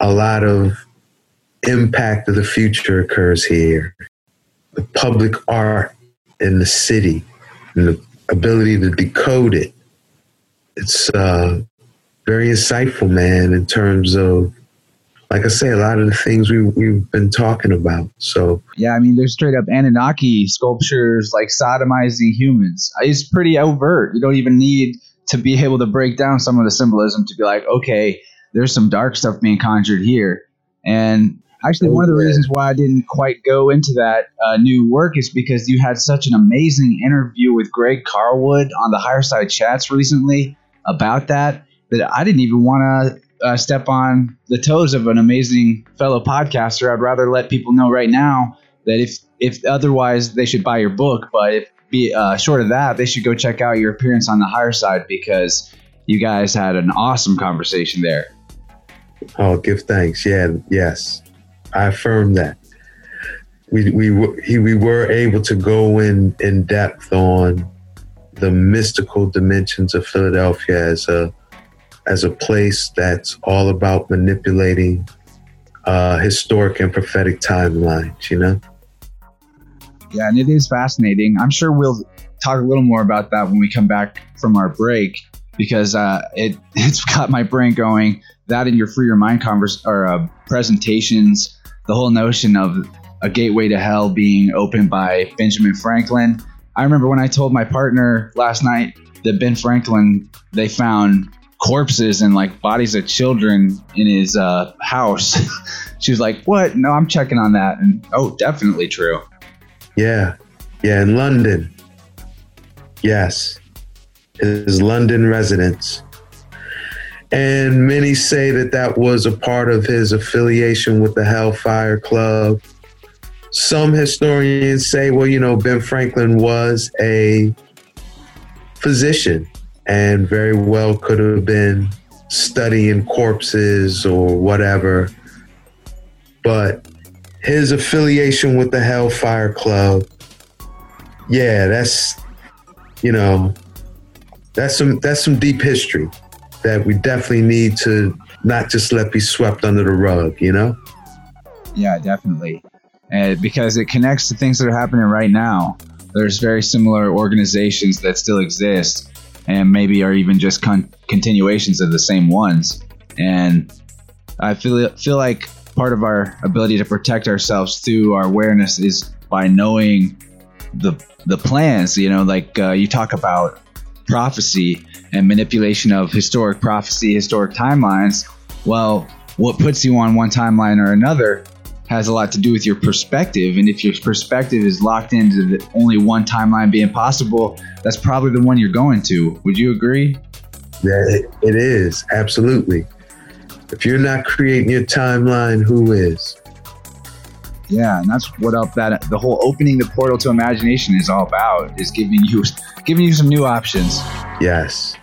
a lot of impact of the future occurs here. The public art in the city and the ability to decode it. It's uh, very insightful, man, in terms of, like I say, a lot of the things we, we've been talking about. So, yeah, I mean, there's straight up Anunnaki sculptures like sodomizing humans. It's pretty overt. You don't even need to be able to break down some of the symbolism to be like, okay, there's some dark stuff being conjured here. And actually, one of the reasons why I didn't quite go into that uh, new work is because you had such an amazing interview with Greg Carlwood on the Higher Side Chats recently about that that I didn't even want to uh, step on the toes of an amazing fellow podcaster. I'd rather let people know right now that if if otherwise they should buy your book, but if be uh, short of that, they should go check out your appearance on the higher side because you guys had an awesome conversation there. Oh, give thanks. Yeah, yes, I affirm that. we we we were able to go in in depth on the mystical dimensions of Philadelphia as a as a place that's all about manipulating uh, historic and prophetic timelines. You know. Yeah, and it is fascinating. I'm sure we'll talk a little more about that when we come back from our break because uh, it it's got my brain going. That in your free your mind converse or uh, presentations, the whole notion of a gateway to hell being opened by Benjamin Franklin. I remember when I told my partner last night that Ben Franklin they found corpses and like bodies of children in his uh, house. she was like, "What? No, I'm checking on that." And oh, definitely true. Yeah, yeah, in London. Yes, his London residence. And many say that that was a part of his affiliation with the Hellfire Club some historians say, well, you know, Ben Franklin was a physician and very well could have been studying corpses or whatever. But his affiliation with the Hellfire Club, yeah, that's you know, that's some that's some deep history that we definitely need to not just let be swept under the rug, you know? Yeah, definitely because it connects to things that are happening right now. There's very similar organizations that still exist and maybe are even just con- continuations of the same ones. And I feel feel like part of our ability to protect ourselves through our awareness is by knowing the the plans. You know, like uh, you talk about prophecy and manipulation of historic prophecy, historic timelines. Well, what puts you on one timeline or another has a lot to do with your perspective. And if your perspective is locked into the only one timeline being possible, that's probably the one you're going to. Would you agree? Yeah, it, it is. Absolutely. If you're not creating your timeline, who is? Yeah, and that's what up that the whole opening the portal to imagination is all about is giving you giving you some new options. Yes.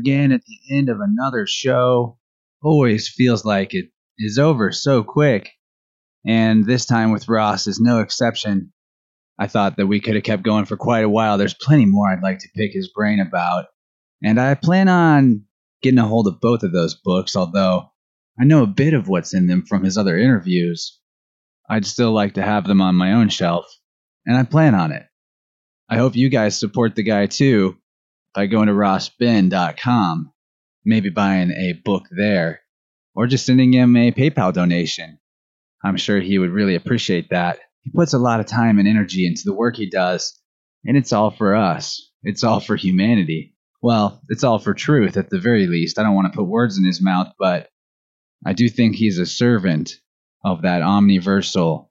Again at the end of another show. Always feels like it is over so quick. And this time with Ras is no exception. I thought that we could have kept going for quite a while. There's plenty more I'd like to pick his brain about. And I plan on getting a hold of both of those books, although I know a bit of what's in them from his other interviews. I'd still like to have them on my own shelf, and I plan on it. I hope you guys support the guy too by going to rasben.com, maybe buying a book there, or just sending him a PayPal donation. I'm sure he would really appreciate that. He puts a lot of time and energy into the work he does, and it's all for us. It's all for humanity. Well, it's all for truth at the very least. I don't want to put words in his mouth, but I do think he's a servant of that omniversal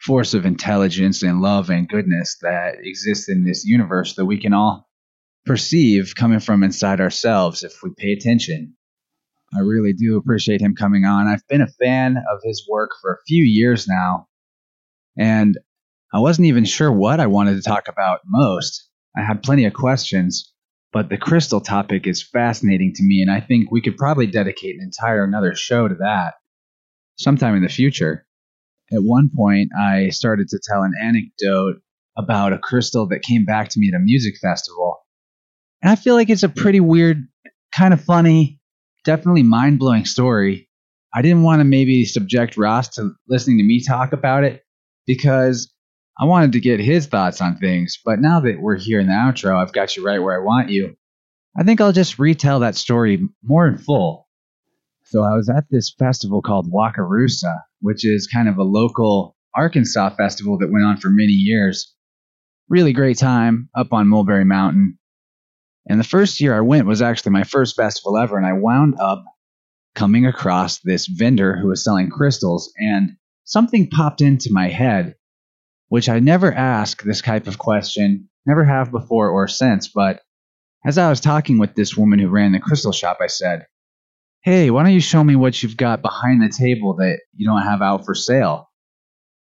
force of intelligence and love and goodness that exists in this universe that we can all perceive coming from inside ourselves if we pay attention. I really do appreciate him coming on. I've been a fan of his work for a few years now, and I wasn't even sure what I wanted to talk about most. I had plenty of questions, but the crystal topic is fascinating to me, and I think we could probably dedicate an entire another show to that sometime in the future. At one point, I started to tell an anecdote about a crystal that came back to me at a music festival. And I feel like it's a pretty weird, kind of funny, definitely mind blowing story. I didn't want to maybe subject Ras to listening to me talk about it because I wanted to get his thoughts on things. But now that we're here in the outro, I've got you right where I want you. I think I'll just retell that story more in full. So I was at this festival called Wakarusa, which is kind of a local Arkansas festival that went on for many years. Really great time up on Mulberry Mountain. And the first year I went was actually my first festival ever, and I wound up coming across this vendor who was selling crystals, and something popped into my head, which I never ask this type of question, never have before or since, but as I was talking with this woman who ran the crystal shop, I said, Hey, why don't you show me what you've got behind the table that you don't have out for sale?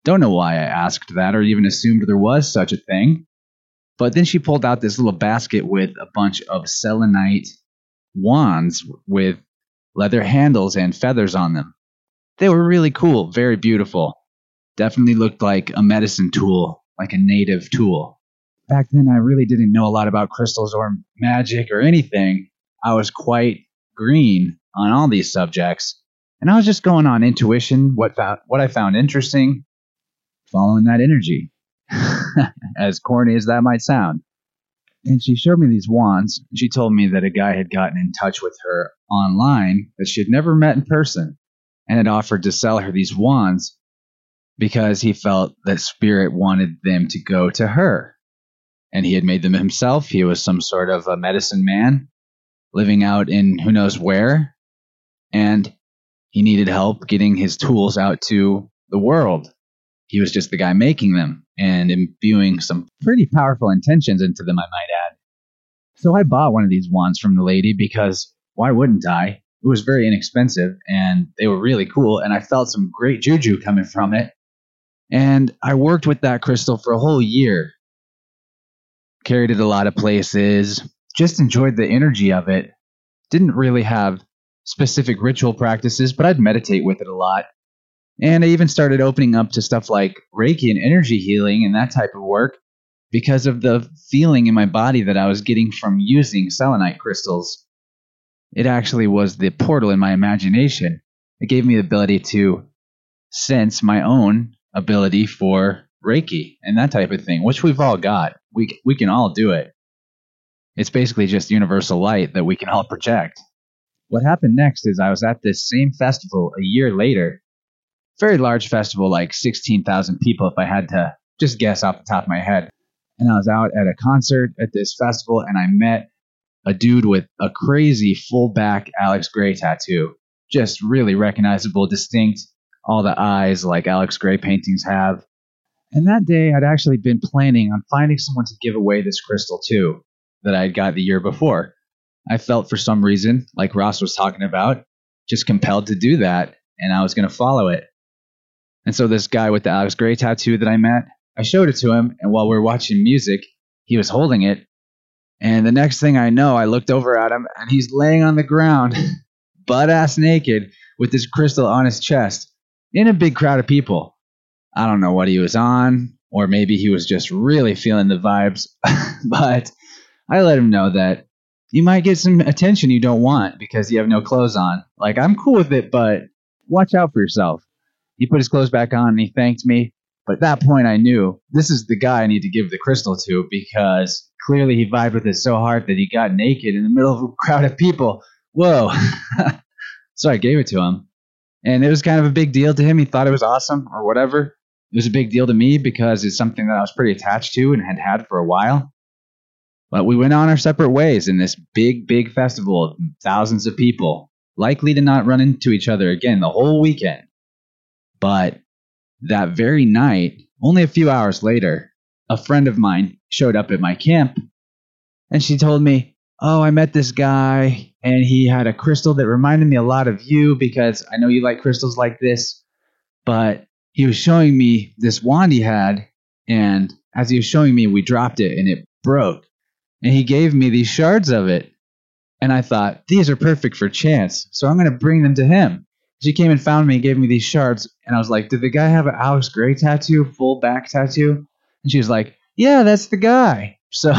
Don't know why I asked that or even assumed there was such a thing. But then she pulled out this little basket with a bunch of selenite wands with leather handles and feathers on them. They were really cool, very beautiful. Definitely looked like a medicine tool, like a native tool. Back then, I really didn't know a lot about crystals or magic or anything. I was quite green on all these subjects, and I was just going on intuition, what, what I found interesting, following that energy. as corny as that might sound. And she showed me these wands. She told me that a guy had gotten in touch with her online that she had never met in person and had offered to sell her these wands because he felt that spirit wanted them to go to her. And he had made them himself. He was some sort of a medicine man living out in who knows where. And he needed help getting his tools out to the world. He was just the guy making them and imbuing some pretty powerful intentions into them, I might add. So I bought one of these wands from the lady because why wouldn't I? It was very inexpensive and they were really cool, and I felt some great juju coming from it. And I worked with that crystal for a whole year. Carried it a lot of places, just enjoyed the energy of it. Didn't really have specific ritual practices, but I'd meditate with it a lot and I even started opening up to stuff like Reiki and energy healing and that type of work because of the feeling in my body that I was getting from using selenite crystals. It actually was the portal in my imagination. It gave me the ability to sense my own ability for Reiki and that type of thing, which we've all got. We, we can all do it. It's basically just universal light that we can all project. What happened next is I was at this same festival a year later very large festival, like 16,000 people, if I had to just guess off the top of my head. And I was out at a concert at this festival, and I met a dude with a crazy full back Alex Grey tattoo. Just really recognizable, distinct, all the eyes like Alex Grey paintings have. And that day, I'd actually been planning on finding someone to give away this crystal to that I'd got the year before. I felt for some reason, like Ras was talking about, just compelled to do that, and I was going to follow it. And so this guy with the Alex Grey tattoo that I met, I showed it to him, and while we are watching music, he was holding it. And the next thing I know, I looked over at him, and he's laying on the ground, butt ass naked, with this crystal on his chest, in a big crowd of people. I don't know what he was on, or maybe he was just really feeling the vibes, but I let him know that you might get some attention you don't want because you have no clothes on. Like, I'm cool with it, but watch out for yourself. He put his clothes back on and he thanked me. But at that point, I knew this is the guy I need to give the crystal to because clearly he vibed with it so hard that he got naked in the middle of a crowd of people. Whoa. so I gave it to him. And it was kind of a big deal to him. He thought it was awesome or whatever. It was a big deal to me because it's something that I was pretty attached to and had had for a while. But we went on our separate ways in this big, big festival of thousands of people, likely to not run into each other again the whole weekend. But that very night, only a few hours later, a friend of mine showed up at my camp and she told me, Oh, I met this guy and he had a crystal that reminded me a lot of you because I know you like crystals like this. But he was showing me this wand he had. And as he was showing me, we dropped it and it broke. And he gave me these shards of it. And I thought, these are perfect for Chance. So I'm going to bring them to him. She came and found me and gave me these shards. And I was like, did the guy have an Alex Grey tattoo, full back tattoo? And she was like, yeah, that's the guy. So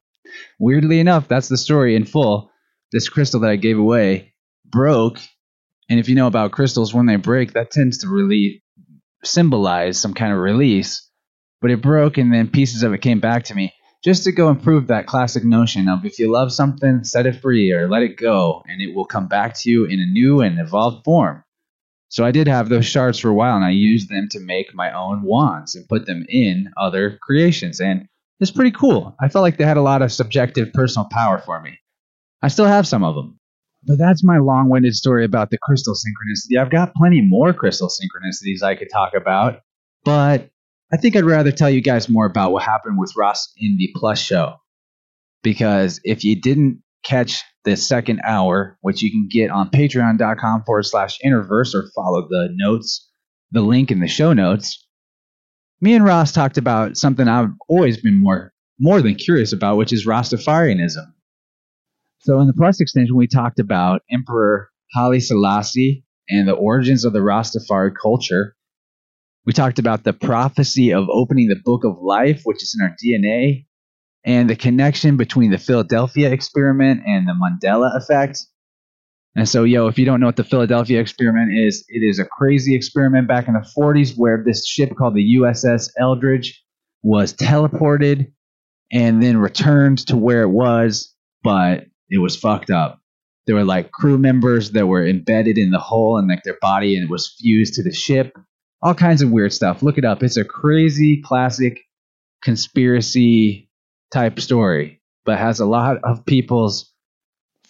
weirdly enough, that's the story in full. This crystal that I gave away broke. And if you know about crystals, when they break, that tends to really symbolize some kind of release. But it broke, and then pieces of it came back to me just to go and prove that classic notion of if you love something, set it free or let it go, and it will come back to you in a new and evolved form. So I did have those shards for a while, and I used them to make my own wands and put them in other creations. And it's pretty cool. I felt like they had a lot of subjective personal power for me. I still have some of them. But that's my long winded story about the crystal synchronicity. I've got plenty more crystal synchronicities I could talk about, but I think I'd rather tell you guys more about what happened with Ras in the Plus show. Because if you didn't catch the second hour, which you can get on patreon.com forward slash innerverse or follow the notes, the link in the show notes, me and Ras talked about something I've always been more more than curious about, which is Rastafarianism. So in the Plus extension, we talked about Emperor Haile Selassie and the origins of the Rastafari culture. We talked about the prophecy of opening the book of life, which is in our DNA, and the connection between the Philadelphia experiment and the Mandela effect. And so, yo, if you don't know what the Philadelphia experiment is, it is a crazy experiment back in the 40s where this ship called the USS Eldridge was teleported and then returned to where it was, but it was fucked up. There were like crew members that were embedded in the hull and like their body and it was fused to the ship. All kinds of weird stuff. Look it up. It's a crazy classic conspiracy type story, but has a lot of people's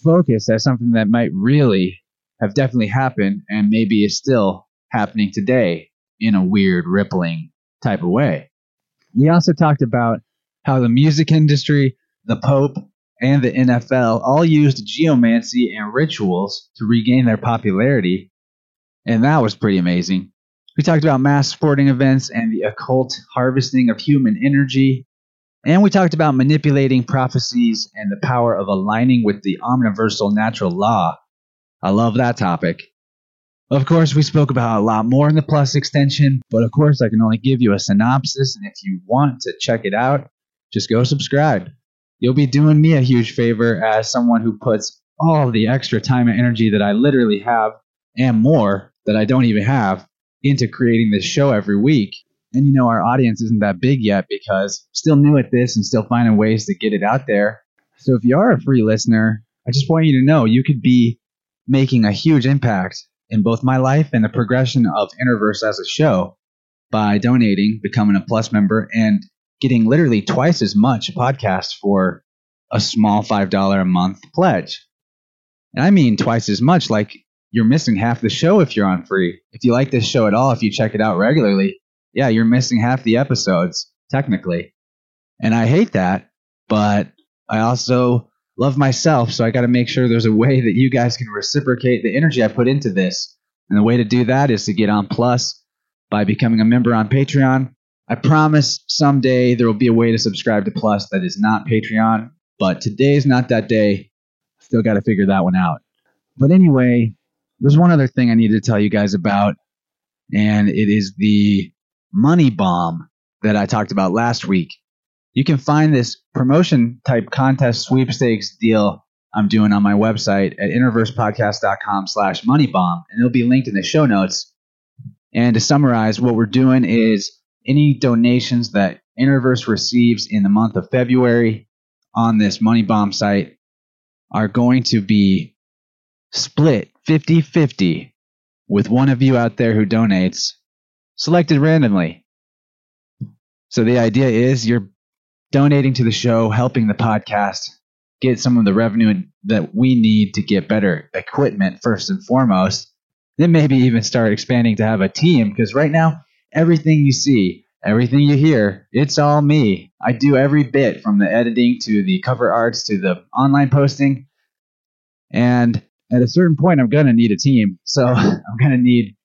focus as something that might really have definitely happened and maybe is still happening today in a weird, rippling type of way. We also talked about how the music industry, the Pope, and the NFL all used geomancy and rituals to regain their popularity, and that was pretty amazing. We talked about mass sporting events and the occult harvesting of human energy and we talked about manipulating prophecies and the power of aligning with the omniversal natural law. I love that topic. Of course, we spoke about a lot more in the Plus extension, but of course, I can only give you a synopsis, and if you want to check it out, just go subscribe. You'll be doing me a huge favor as someone who puts all the extra time and energy that I literally have, and more that I don't even have, into creating this show every week. And you know, our audience isn't that big yet because still new at this and still finding ways to get it out there. So if you are a free listener, I just want you to know you could be making a huge impact in both my life and the progression of Innerverse as a show by donating, becoming a plus member, and getting literally twice as much podcast for a small $5 a month pledge. And I mean twice as much, like you're missing half the show if you're on free. If you like this show at all, if you check it out regularly, yeah, you're missing half the episodes, technically. And I hate that, but I also love myself, so I got to make sure there's a way that you guys can reciprocate the energy I put into this. And the way to do that is to get on Plus by becoming a member on Patreon. I promise someday there will be a way to subscribe to Plus that is not Patreon, but today's not that day. Still got to figure that one out. But anyway, there's one other thing I need to tell you guys about, and it is the money bomb that I talked about last week. You can find this promotion type contest sweepstakes deal I'm doing on my website at innerversepodcast.com slash moneybomb, and it'll be linked in the show notes. And to summarize, what we're doing is any donations that Innerverse receives in the month of February on this Money Bomb site are going to be split 50 50 with one of you out there who donates selected randomly. So the idea is you're donating to the show, helping the podcast get some of the revenue that we need to get better equipment first and foremost. Then maybe even start expanding to have a team because right now everything you see, everything you hear, it's all me. I do every bit from the editing to the cover arts to the online posting. And at a certain point, I'm going to need a team. So I'm going to need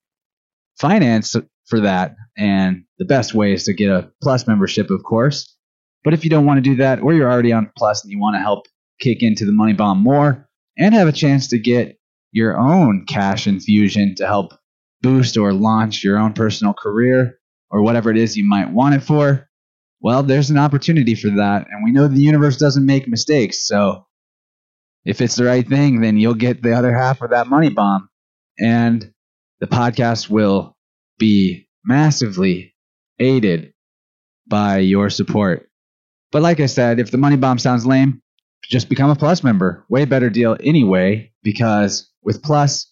finance for that. And the best way is to get a plus membership, of course. But if you don't want to do that, or you're already on plus and you want to help kick into the money bomb more and have a chance to get your own cash infusion to help boost or launch your own personal career or whatever it is you might want it for, well, there's an opportunity for that. And we know the universe doesn't make mistakes. So if it's the right thing, then you'll get the other half of that money bomb. And the podcast will be massively aided by your support. But like I said, if the money bomb sounds lame, just become a plus member. Way better deal anyway, because with plus,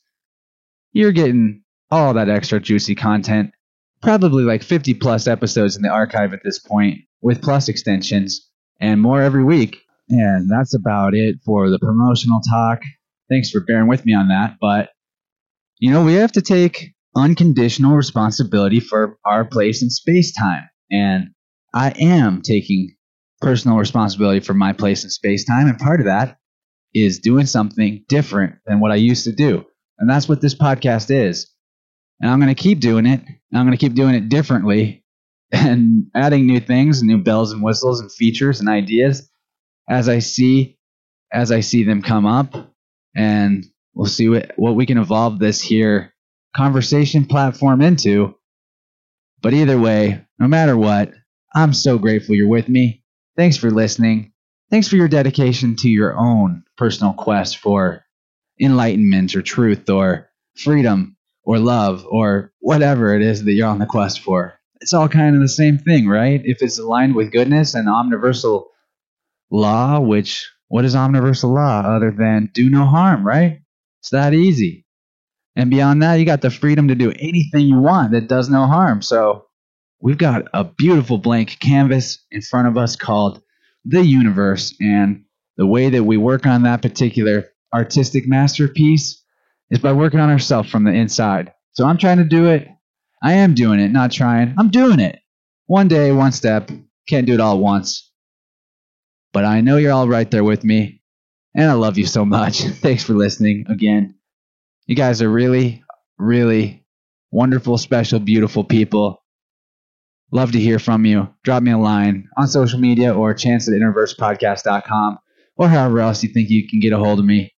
you're getting all that extra juicy content. Probably like 50 plus episodes in the archive at this point, with plus extensions, and more every week. And that's about it for the promotional talk. Thanks for bearing with me on that. But, you know, we have to take unconditional responsibility for our place in space time. And I am taking personal responsibility for my place in space time. And part of that is doing something different than what I used to do. And that's what this podcast is. And I'm going to keep doing it. And I'm going to keep doing it differently and adding new things, new bells and whistles and features and ideas as I see as I see them come up. And we'll see what, what we can evolve this here conversation platform into. But either way, no matter what, I'm so grateful you're with me. Thanks for listening. Thanks for your dedication to your own personal quest for enlightenment or truth or freedom or love or whatever it is that you're on the quest for. It's all kind of the same thing, right? If it's aligned with goodness and omniversal law, which what is omniversal law other than do no harm, right? It's that easy. And beyond that, you got the freedom to do anything you want that does no harm. So we've got a beautiful blank canvas in front of us called the universe. And the way that we work on that particular artistic masterpiece is by working on ourselves from the inside. So I'm trying to do it. I am doing it, not trying. I'm doing it. One day, one step. Can't do it all at once. But I know you're all right there with me. And I love you so much. Thanks for listening again. You guys are really, really wonderful, special, beautiful people. Love to hear from you. Drop me a line on social media or chance at innerversepodcast.com or however else you think you can get a hold of me.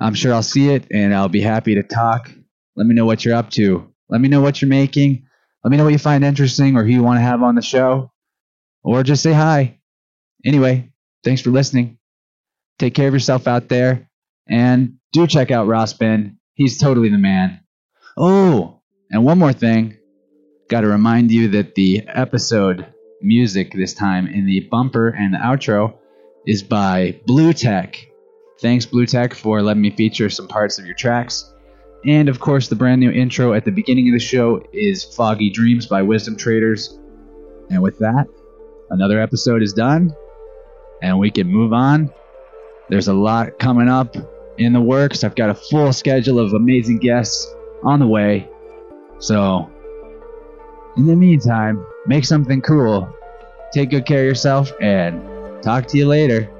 I'm sure I'll see it and I'll be happy to talk. Let me know what you're up to. Let me know what you're making. Let me know what you find interesting or who you want to have on the show. Or just say hi. Anyway, thanks for listening. Take care of yourself out there. And do check out Ras Ben. He's totally the man. Oh, and one more thing. Got to remind you that the episode music this time in the bumper and the outro is by Bluetech. Thanks, Bluetech, for letting me feature some parts of your tracks. And of course, the brand new intro at the beginning of the show is Foggy Dreams by Wisdom Traders. And with that, another episode is done, and we can move on. There's a lot coming up in the works. I've got a full schedule of amazing guests on the way. So, in the meantime, make something cool, take good care of yourself, and talk to you later.